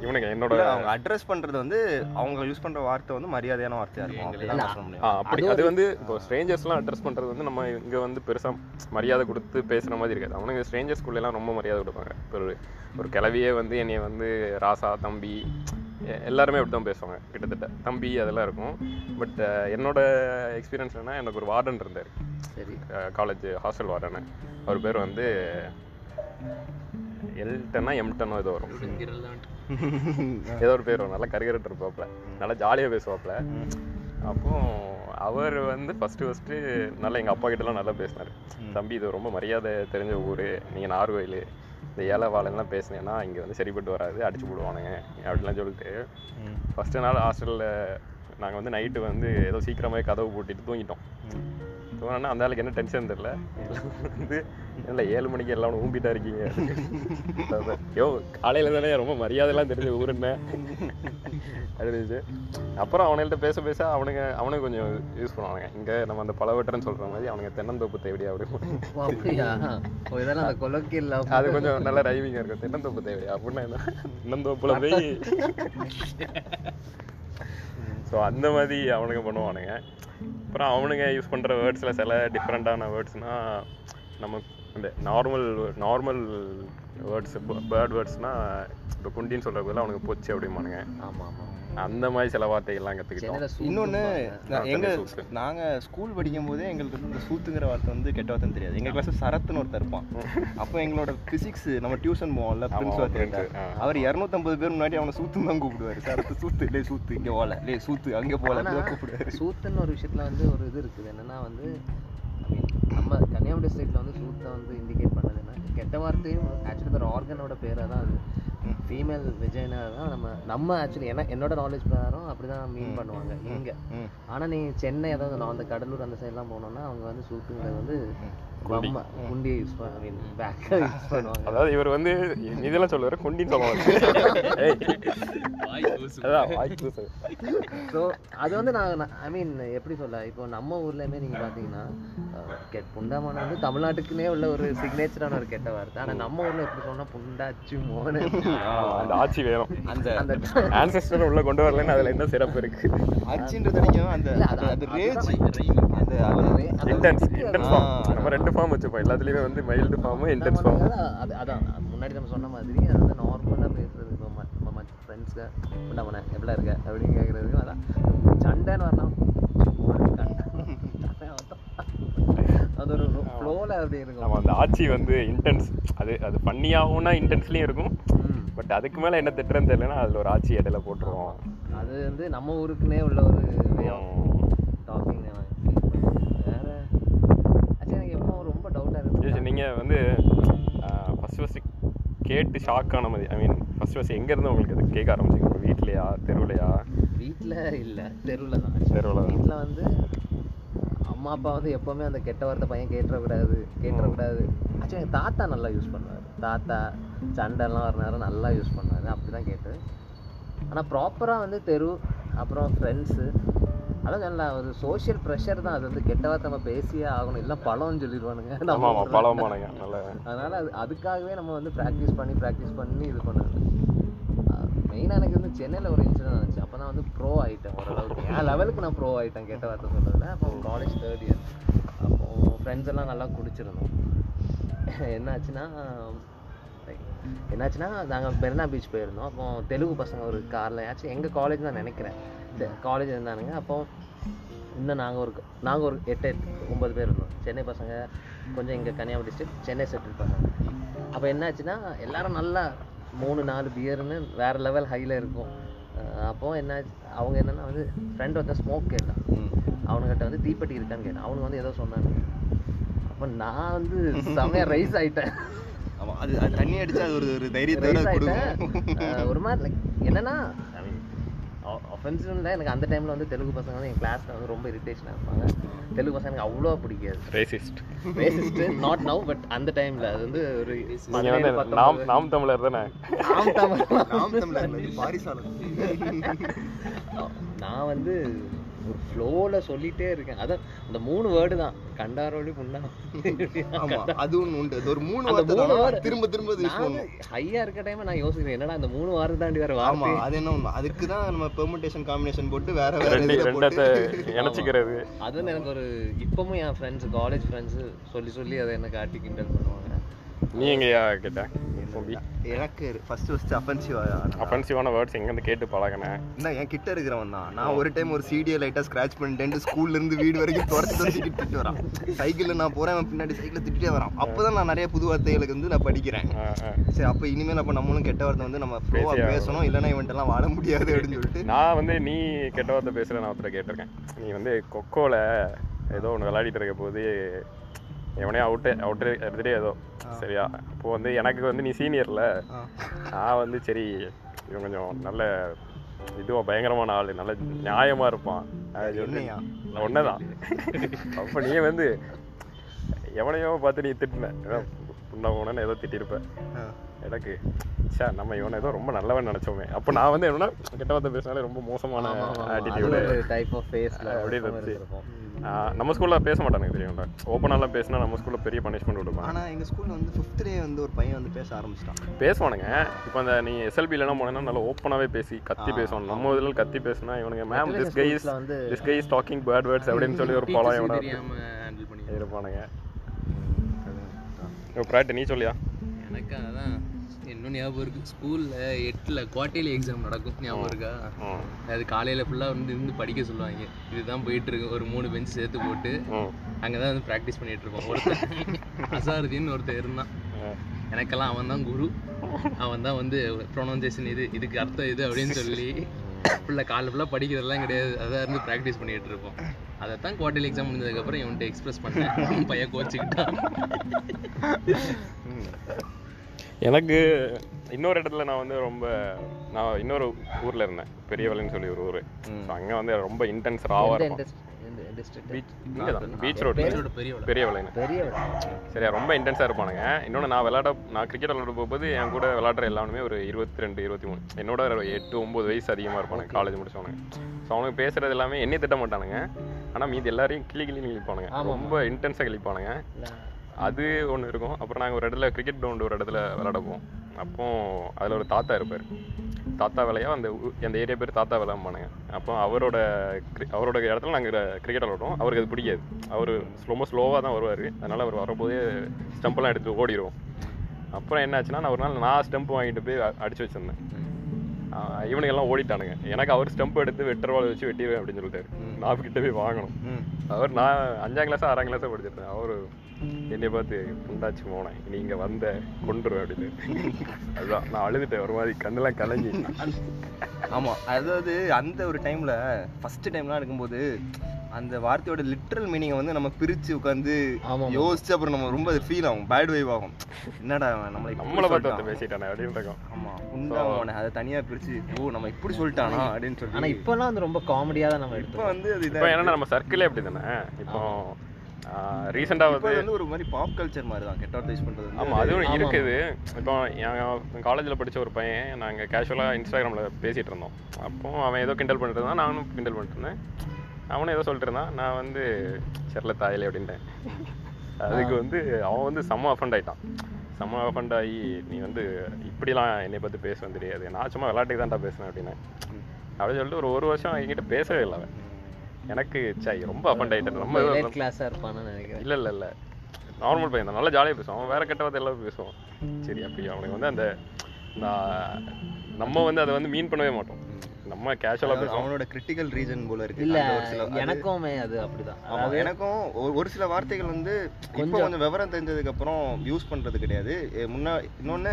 இவனுங்க என்னோட அவங்க அட்ரஸ் பண்றது வந்து அவங்க யூஸ் பண்ற வார்த்தை வந்து மரியாதையான வார்த்தையா இருக்கும். அப்படி அது வந்து இப்போ ஸ்ட்ரேஞ்சர்ஸ்லாம் அட்ரஸ் பண்றது வந்து நம்ம இங்க வந்து பெருசா மரியாதை கொடுத்து பேசுற மாதிரி இருக்காது. அவனுங்க ஸ்ட்ரேஞ்சர்ஸ்குள்ள எல்லாம் ரொம்ப மரியாதை கொடுப்பாங்க. இப்போ ஒரு ஒரு கிளவியே வந்து என்னைய வந்து ராசா தம்பி எல்லாருமே அப்படி தான் பேசுவாங்க. கிட்டத்தட்ட தம்பி அதெல்லாம் இருக்கும். பட் என்னோட எக்ஸ்பீரியன்ஸ் என்னன்னா எனக்கு ஒரு வார்டன் இருந்தார். சரி. காலேஜ் ஹாஸ்டல் வார்டன் அவர் பேர் வந்து எல்டனா எம்டனோ ஏதோ வரும். ஏதோ ஒரு பேர் வரும். நல்லா கரிகரட்டு இருப்பாப்ல. நல்லா ஜாலியாக பேசுவாப்ல. அப்போ அவர் வந்து ஃபர்ஸ்ட் ஃபர்ஸ்ட் நல்லா எங்கள் அப்பா கிட்டலாம் நல்லா பேசினார். தம்பி இது ரொம்ப மரியாதை தெரிஞ்ச ஊர். நீங்கள் நார்வேலு இந்த ஏழை வாழெல்லாம் பேசுனேன்னா இங்கே வந்து சரிப்பட்டு வராது. அடிச்சு போடுவானுங்க. அப்படிலாம் சொல்லிட்டு ஃபஸ்ட்டு நாள் ஹாஸ்டலில் நாங்கள் வந்து நைட்டு வந்து ஏதோ சீக்கிரமாகவே கதவு பூட்டிட்டு தூங்கிட்டோம். தூங்கினா அந்த ஆளுக்கு என்ன டென்ஷன் தெரில வந்து இல்லை ஏழு மணிக்கு எல்லாம் ஊம்பிட்டா இருக்கீங்க. யோ காலையில் தானே ரொம்ப மரியாதைலாம் தெரிஞ்ச ஊர் என்ன? அப்படிச்சு அப்புறம் அவனுங்கள்ட்ட பேச பேச அவனுங்க அவனுக்கு கொஞ்சம் யூஸ் பண்ணுவானுங்க. இங்கே நம்ம அந்த பழவட்டன்னு சொல்கிற மாதிரி அவனுங்க தென்னந்தோப்பு தேவடியா அப்படி ஓ, அப்படியா? ஓ, இதெல்லாம் அந்த கொலோக்கியல் அது கொஞ்சம் நல்ல ரைவிங்காக இருக்கும். தென்னந்தோப்பு தேவையா அப்படின்னா என்ன? தென்னந்தோப்புல போய் ஸோ அந்த மாதிரி அவனுங்க பண்ணுவானுங்க. அப்புறம் அவனுங்க யூஸ் பண்ணுற வேர்ட்ஸில் சில டிஃப்ரெண்ட்டான வேர்ட்ஸ்னால் நமக்கு இந்த நார்மல் நார்மல் வேர்ட்ஸ் பேர்ட் வேர்ட்ஸ்னால் இப்போ குண்டின்னு சொல்கிறதுல அவனுக்கு போச்சு அப்படிம்பானுங்க. ஆமாம் ஆமாம் அந்த மாதிரி சில வார்த்தைகள்லாம் கற்றுக்கிட்டோம் சென்னையில சூப்பு இன்னொன்னு சொல்லுவாங்க. நான் எங்க சென்னை சூத்து. நாங்க ஸ்கூல் படிக்கும் போதே எங்களுக்கு வந்து இந்த சூத்துங்கிற வார்த்தை வந்து கெட்ட வார்த்தைன்னு தெரியாது. எங்க கிளாஸ் சரத்னு ஒருத்தர் இருப்பான். அப்போ எங்களோட பிசிக்ஸ் நம்ம டியூஷன் போவோம்ல பிரின்ஸ் ஆ. அவர் இரநூத்தம்பது பேர் முன்னாடி அவனை சூத்துன்னு தான் கூப்பிடுவாரு. சரத்து சூத்து லே சூத்து இங்க போல லே சூத்து அங்க அப்படிதான் கூப்பிடுவாரு. சூத்துன்னு ஒரு விஷயத்துல வந்து ஒரு இது இருக்குது. என்னன்னா வந்து I mean, நம்ம கன்னியாகுமரி டிஸ்ட்ரிக்ட்ல வந்து சூத்தை வந்து இண்டிகேட் பண்ணதுன்னா கெட்ட வார்த்தையும் ஆக்சுவலி ஒரு ஆர்கனோட பேரை தான் அது. ஃபீமேல் விஜயனா தான் நம்ம நம்ம ஆக்சுவலி என்ன என்னோட நாலேஜ் பிரகாரம் அப்படிதான் மீன் பண்ணுவாங்க. இங்க. ஆனா நீ சென்னை அதாவது நான் அந்த கடலூர் அந்த சைட்லாம் போனோம்னா அவங்க வந்து சூத்துங்கிறது வந்து யூஸ் பண்ணுவாங்க. அதாவது இவர் வந்து இதெல்லாம் சொல்லுவார் குண்டின்னு சொல்லுவாங்க. ஸோ அது வந்து நான் ஐ மீன் எப்படி சொல்ல இப்போ நம்ம ஊர்லயுமே நீங்க பாத்தீங்கன்னா கெட் புண்டாமான வந்து தமிழ்நாட்டுக்குன்னே உள்ள ஒரு சிக்னேச்சரான ஒரு கெட்ட வார்த்தை. ஆனா நம்ம ஊர்ல எப்படி சொன்னா புண்டாச்சு மோனு. அந்த ஆட்சி வேணும். அந்த அந்த ஆன்செஸ்டர் உள்ள கொண்டு வரலன்னு அதுல என்ன சிறப்பு இருக்கு? ஆட்சின்றது அந்த அது- ரேஜ் அந்த அது இன்டென்ஸ் இன்டென்ஸ் நம்ம ரெண்டு ஃபார்ம் வச்சுப்போம் எல்லாத்துலயுமே வந்து மைல்டு ஃபார்ம் இன்டென்ஸ் ஃபார்ம் அது அதான். முன்னாடி நம்ம சொன்ன மாதிரி அது வந்து நார்மலாக பேசுறது. இப்போ நம்ம ஃப்ரெண்ட்ஸு உண்டாமண்ணே எப்படிலாம் இருக்க அப்படின்னு கேட்குறதுக்கு அதான் சண்டைன்னு வரணும் அது ஒரு ஃப்ளோவில் அப்படி நம்ம இருக்கும் அந்த ஆட்சி வந்து இன்டென்ஸ் அது அது பண்ணியாகும்னா இன்டென்ஸ்லயும் இருக்கும். பட் அதுக்கு மேல என்ன திட்டுறன்னு தெரியலன்னா அதுல ஒரு ஆட்சி இடையில போட்டுருவோம். அது வந்து நம்ம ஊருக்குன்னே உள்ள ஒரு டாக்கிங் வேற ஆக்சுவலி எனக்கு எப்போ ரொம்ப டவுட்டாக சரி, இருக்கு சரி, நீங்க வந்து ஃபர்ஸ்ட் ஃபர்ஸ்ட் கேட்டு ஷாக் ஆன மாதிரி ஐ மீன் ஃபர்ஸ்ட் ஃபர்ஸ்ட் எங்க இருந்து உங்களுக்கு இது கேட்க ஆரம்பிச்சிங்க? உங்க வீட்லயா தெருவுலையா? வீட்டில் இல்லை தெருவில் தான். தெருவுல தான். வீட்டில் வந்து அம்மா அப்பா வந்து எப்போவுமே அந்த கெட்ட வார்த்தை பையன் கேட்டுறக்கூடாது கேட்டுறக்கூடாது. ஆக்சுவலி எங்கள் தாத்தா நல்லா யூஸ் பண்ணுவார். தாத்தா சண்டைலாம் வர நேரம் நல்லா யூஸ் பண்ணுவார். அப்படி தான் கேட்டு ஆனால் ப்ராப்பராக வந்து தெரு அப்புறம் ஃப்ரெண்ட்ஸு அதான் நல்லா ஒரு சோஷியல் ப்ரெஷர் தான். அது வந்து கெட்ட வார்த்தை நம்ம பேசியே ஆகணும். இல்லை பழம்னு சொல்லிடுவானுங்க. பழமானங்க. அதனால அது அதுக்காகவே நம்ம வந்து ப்ராக்டிஸ் பண்ணி ப்ராக்டிஸ் பண்ணி இது பண்ணுறது மெயினாக எனக்கு வந்து சென்னையில் ஒரு இன்சிடென்ட் இருந்துச்சு அப்போ தான் வந்து ப்ரோ ஆகிட்டேன் ஓரளவுக்கு. என் லெவலுக்கு நான் ப்ரோ ஆகிட்டேன் கெட்ட வார்த்தை சொல்கிறதுல அப்போ காலேஜ் தேர்ட் இயர் அப்போ ஃப்ரெண்ட்ஸ் எல்லாம் நல்லா குடிச்சிருந்தோம். என்னாச்சுன்னா என்னாச்சுன்னா நாங்கள் மெரினா பீச் போயிருந்தோம். அப்போ தெலுங்கு பசங்க ஒரு காரில் ஆச்சும் எங்கள் காலேஜ் தான் நினைக்கிறேன். காலேஜ் இருந்தானுங்க. அப்போ இன்னும் நாங்கள் ஒரு நாங்கள் ஒரு எட்டு எட்டு ஒன்பது பேர் இருந்தோம். சென்னை பசங்க கொஞ்சம் இங்கே கன்னியாகுமரி டிஸ்ட்ரிக்ட் சென்னை செட்டில் பசங்க. அப்போ என்னாச்சுன்னா எல்லாரும் நல்லா மூணு நாலு பியர்னு வேற லெவல் ஹையில் இருக்கும். அப்போ என்ன அவங்க என்னன்னா வந்து ஃப்ரெண்ட் ஒருத்தன் ஸ்மோக் கேட்டான். அவனுக்கிட்ட வந்து தீப்பெட்டி இருக்கான்னு கேட்டான். அவனுக்கு வந்து ஏதோ சொன்னாங்க. அப்போ நான் வந்து செமையா ரைஸ் ஆயிட்டேன். அது தண்ணி அடிச்சா ஒரு ஒரு தைரியத்தோட ஒரு மாதிரி லைக் என்னன்னா ஒஃபென்சிவ்ல எனக்கு அந்த டைம்ல வந்து தெலுங்கு பசங்க வந்து என் கிளாஸ்ல வந்து ரொம்ப இரிட்டேஷனாக இருப்பாங்க. தெலுங்கு பசங்க எனக்கு அவ்வளோ பிடிக்காது. Racist racist not now but அந்த டைம்ல அது வந்து ஒரு நாம் நாம் தமிழர் தானே? நாம் தமிழ் நாம் பாரிசாலன் நான் வந்து ஒரு ஃப்ளோவில் சொல்லிட்டே இருக்கேன். அதான் அந்த மூணு வேர்டு தான். கண்டாரோடி முன்னா ஆமா அது ஒண்ணு உண்டு. அது ஒரு மூணு அந்த வார்த்தை மூணு தான். word. திரும்ப திரும்ப ஹையா இருக்க டைம் நான் யோசிக்கிறேன். என்னடா அந்த மூணு வாரம் தாண்டி வேற ஆமா அது என்ன உண்மை? அதுக்கு தான் நம்ம பெர்முடேஷன் காம்பினேஷன் போட்டு வேற வேற இணைச்சிக்கிறது. அது வந்து எனக்கு ஒரு இப்பவும் என் ஃப்ரெண்ட்ஸ் காலேஜ் ஃப்ரெண்ட்ஸ் சொல்லி சொல்லி அதை என்ன காட்டி கிண்டல் பண்ணுவாங்க. நீ எங்கயா கேட்ட? தம்பி எனக்கு ஃபர்ஸ்ட் ஃபர்ஸ்ட் அஃபென்சிவ் அஃபென்சிவான வேர்ட்ஸ் எங்கேருந்து கேட்டு பழகினேன். என்ன என் கிட்ட இருக்கிறவன் தான். நான் ஒரு டைம் ஒரு சிடியை லைட்டா ஸ்கிராச் பண்ணிட்டேன் ஸ்கூல்ல இருந்து வீடு வரைக்கும் துரத்தி துரத்தி திட்டிட்டு வரான். சைக்கிள்ல நான் போறேன் அவன் பின்னாடி சைக்கிள் திட்டிட்டே வரான். அப்பதான் நான் நிறைய புது வார்த்தைகளுக்கு வந்து நான் படிக்கிறேன். சரி அப்ப இனிமேல் அப்ப நம்மளும் கெட்ட வார்த்தை வந்து நம்ம பேசியே பேசணும். இல்லைன்னா இவன்ட்ட எல்லாம் வாழ முடியாது அப்படின்னு சொல்லிட்டு. நான் வந்து நீ கெட்ட வார்த்தை பேசுற நான் ஒருத்தர் கேட்டிருக்கேன். நீ வந்து கொக்கோல ஏதோ ஒன்று விளையாடிட்டு இருக்க போது எவனையும் அவுட்டு அவுட்டு எடுத்துட்டே ஏதோ. சரியா? அப்போ வந்து எனக்கு வந்து நீ சீனியர்ல. நான் வந்து சரி இவன் கொஞ்சம் நல்ல இதுவா பயங்கரமான ஆளு நல்ல நியாயமா இருப்பான்? ஒன்னதான் அப்ப நீ வந்து எவனையோ பார்த்து நீ திட்டின. உன்ன ஏதோ திட்டிருப்ப. ஆ. எனக்கு சார் நம்ம இவனை ஏதோ ரொம்ப நல்லவன் நினைச்சோமே. அப்ப நான் வந்து என்னன்னா கெட்ட வார்த்தை பேசினாலே ரொம்ப மோசமான ஆட்டிடியூடு டைப் ஆஃப் ஃபேஸ்ல அப்படியே இருந்துச்சு. நம்ம ஸ்கூல்ல பேச மாட்டானுங்க தெரியும்ல ஓப்பனாலாம் பேசினா நம்ம ஸ்கூல்ல பெரிய பனிஷ்மெண்ட் கொடுப்பாங்க ஆனா எங்க ஸ்கூல்ல வந்து ஃபிஃப்த் டே வந்து ஒரு பையன் வந்து பேச ஆரம்பிச்சிட்டான். பேசுவானுங்க. இப்போ அந்த நீ எஸ்எல்பி எல்லாம் போனேன்னா நல்லா ஓப்பனாவே பேசி கத்தி பேசுவான். நம்ம இதில் கத்தி பேசினா இவனுங்க மேம் திஸ் கைஸ் வந்து this guys talking bad words அப்படின்னு சொல்லி ஒரு பழம் இவனா இருப்பானுங்க. ப்ராக்ட் நீ சொல்லியா? எனக்கு அதான் இன்னும் ஞாபகம் இருக்கு. ஸ்கூல்ல எட்டுல குவார்டர்லி எக்ஸாம் நடக்கும். ஞாபகம் இருக்கா? அது காலையில ஃபுல்லா வந்து இருந்து படிக்க சொல்லுவாங்க. இதுதான் போயிட்டு இருக்கு ஒரு மூணு பெஞ்ச் சேர்த்து போட்டு அங்கதான் வந்து ப்ராக்டிஸ் பண்ணிட்டு இருப்போம் ஒருத்தன் அசாருதீன் ஒருத்தன் இருந்தான். எனக்கெல்லாம் அவன் தான் குரு. அவன் தான் வந்து ப்ரொனவுன்சியேஷன் இது இதுக்கு அர்த்தம் இது அப்படின்னு சொல்லி ஃபுல்லாக காலைல ஃபுல்லாக படிக்கிறதெல்லாம் கிடையாது. அதான் இருந்து ப்ராக்டிஸ் பண்ணிட்டு இருப்போம். அதைத்தான் குவார்டர்லி எக்ஸாம் முடிஞ்சதுக்கப்புறம் இவன்கிட்ட எக்ஸ்பிரஸ் பண்ணேன். பையன் கோச்சிக்கிட்டான். எனக்கு இன்னொரு இடத்துல நான் வந்து ரொம்ப நான் இன்னொரு ஊர்ல இருந்தேன். பெரியவளைன்னு சொல்லி ஒரு ஊர். ஸோ அங்கே வந்து ரொம்ப இன்டென்ஸ் ராவாக இருக்கும். பீச் பீச் ரோட் பேரோட பெரியவள. பெரியவளைன்னு. பெரிய சரியா ரொம்ப இன்டென்ஸாக இருப்பானுங்க. இன்னொன்று நான் விளையாட நான் கிரிக்கெட் விளையாட போகும்போது என் கூட விளையாடுற எல்லாருமே ஒரு இருபத்தி ரெண்டு இருபத்தி மூணு. என்னோட எட்டு ஒம்பது வயசு அதிகமாக இருப்பானுங்க காலேஜ் முடிச்சவனுங்க. ஸோ அவனுக்கு பேசுறது எல்லாமே என்னை திட்ட மாட்டானுங்க. ஆனால் மீதி எல்லாரையும் கிளி கிளி கிழிப்பானுங்க. ரொம்ப இன்டென்ஸாக கிழிப்பானுங்க. அது ஒன்று இருக்கும். அப்புறம் நாங்கள் ஒரு இடத்துல கிரிக்கெட் கிரவுண்ட் ஒரு இடத்துல விளையாட போவோம் அப்போ அதில் ஒரு தாத்தா இருப்பார். தாத்தா வேலையாக அந்த அந்த ஏரியா பேர் தாத்தா வேலைம்பானுங்க அப்போ அவரோட அவரோட இடத்துல நாங்கள் கிரிக்கெட் விளாடுவோம் அவருக்கு அது பிடிக்காது. அவர் ரொம்ப ஸ்லோவாக தான் வருவார். அதனால் அவர் வரும்போதே ஸ்டம்பெல்லாம் எடுத்து ஓடிடுவோம் அப்புறம் என்னாச்சுன்னா நான் ஒரு நாள் நான் ஸ்டம்ப் வாங்கிட்டு போய் அ- அடிச்சு வச்சிருந்தேன். எல்லாம் ஓடிட்டானுங்க. எனக்கு அவர் ஸ்டம்ப் எடுத்து வெட்டர்வால் வச்சு வெட்டிடுவேன் அப்படின்னு சொல்லிட்டாரு. நான் கிட்ட போய் வாங்கணும். அவர் நான் அஞ்சாம் கிளாஸ் ஆறாம் கிளாஸாக படிச்சிருந்தேன். அவர் என்னை பார்த்து உண்டாச்சு போனேன் நீ இங்கே வந்த கொண்டுருவேன் அப்படின்னு. அதுதான். நான் அழுதுட்டேன் ஒரு மாதிரி. கண்ணெல்லாம் கலங்கி. ஆமா. அதாவது அந்த ஒரு டைம்ல ஃபர்ஸ்ட் டைம்லாம் எடுக்கும்போது அந்த வார்த்தையோட லிட்ரல் மீனிங்கை வந்து நம்ம பிரிச்சு உட்காந்து. யோசிச்சு அப்புறம் நம்ம ரொம்ப ஃபீல் ஆகும். பேட் வைவ் ஆகும். என்னடா அவன் நம்மளை நம்மளை பார்த்து. வந்து பேசிட்டானே அப்படின்னு இருக்கும். ஆமா. உண்டாமோனே அதை தனியா பிரிச்சு ஓ நம்ம இப்படி சொல்லிட்டானா? அப்படின்னு ஆனா சொல்லி இப்பெல்லாம் வந்து ரொம்ப காமெடியா தான் நம்ம இப்போ எடுத்தோம் வந்து அது இப்போ என்னன்னா நம்ம சர்க்கிளே அப்படி தானே இப்போ ரீசெண்டாக வந்து ஒரு மாதிரி பாப் கல்ச்சர் மாதிரி தான் கெட்ட வார்த்தை யூஸ் பண்றது வந்து ஆமா அதுவும் இருக்குது. இப்போ என் காலேஜில் படிச்ச ஒரு பையன் நாங்கள் கேஷுவலாக இன்ஸ்டாகிராமில் பேசிகிட்டு இருந்தோம். அப்போ அவன் ஏதோ கிண்டல் பண்ணிட்டு இருந்தான் நானும் கிண்டல் பண்ணிட்டு இருந்தேன். அவனும் ஏதோ சொல்லிட்டு இருந்தான் நான் வந்து செர்ல தாயலே அப்படின்ட்டேன். அதுக்கு வந்து அவன் வந்து செம்ம அஃபண்ட் ஆயிட்டான். செம்ம அஃபண்ட் ஆகி நீ வந்து இப்படிலாம் என்னை பற்றி பேச தெரியாது. நான் சும்மா விளையாட்டுக்கு தான்டா பேசுனேன் அப்படின்னு அப்படின்னு சொல்லிட்டு ஒரு ஒரு வருஷம் என்கிட்ட பேசவே இல்லை அவன். எனக்கு சை ரொம்ப அஃபண்ட் ஆயிட்டேன். ரொம்ப லேட் கிளாஸா இருப்பான்னு நினைக்கிறேன். இல்ல இல்ல இல்ல. நார்மல் பையன் தான். நல்லா ஜாலியாக பேசுவான். அவன் வேற கெட்ட வார்த்தை எல்லாம் பேசுவான். சரி அப்படி அவனுக்கு வந்து அந்த நான் நம்ம வந்து அதை வந்து மீன் பண்ணவே மாட்டோம். நம்ம அதாவது பேசுவோம். அவனோட கிரிட்டிக்கல் ரீஜன் போல இருக்கு. இல்ல எனக்குமே அது அப்படிதான். ஆமா எனக்கும் ஒரு- சில வார்த்தைகள் வந்து இப்போ கொஞ்சம் விவரம் தெரிஞ்சதுக்கு அப்புறம் யூஸ் பண்றது கிடையாது. முன்ன இன்னொன்னு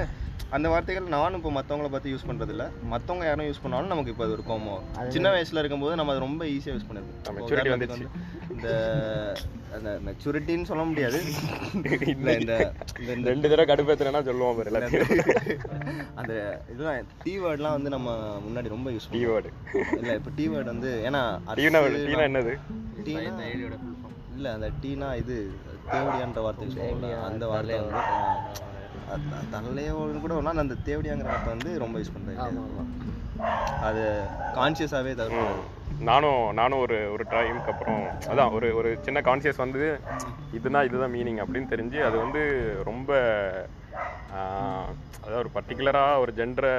அந்த வார்த்தைகள் நானும் இப்போ மத்தவங்கள பார்த்து யூஸ் பண்றது இல்ல மத்தவங்க யாரும் யூஸ் பண்ணாலும் நமக்கு இப்போ அது ஒரு வரும். சின்ன வயசுல இருக்கும்போது நம்ம அது ரொம்ப ஈஸியா யூஸ் பண்ணிருக்கோம் இந்த அந்த மெச்சூரிட்டின்னு சொல்ல முடியாது. இல்ல இந்த இந்த இந்த ரெண்டு தடவை கடுப்பேத்துனா சொல்லுவான் பாரு அந்த இதெல்லாம் டி வேர்ட்லாம் வந்து நம்ம முன்னாடி ரொம்ப யூஸ் டி வேர்டு இல்ல இப்போ டி வேர்ட் வந்து ஏன்னா டீனா டீனா என்னது? டீனா இல்ல அந்த டீனா இது தேவடியான்ற வார்த்தை யூஸ் அந்த வார்த்தை வந்து தன்னையோடு கூட ஒன்றா அந்த தேவடியாங்கிற வார்த்தை வந்து ரொம்ப யூஸ் பண்ணுறேன் அது கான்சியஸாகவே தவிர நானும் நானும் ஒரு ஒரு டைமுக்கு அப்புறம் அதான் ஒரு ஒரு சின்ன கான்சியஸ் வந்து இதுதான் இதுதான் மீனிங் அப்படின்னு தெரிஞ்சு அது வந்து ரொம்ப அதாவது ஒரு பர்டிகுலராக ஒரு ஜெண்டரை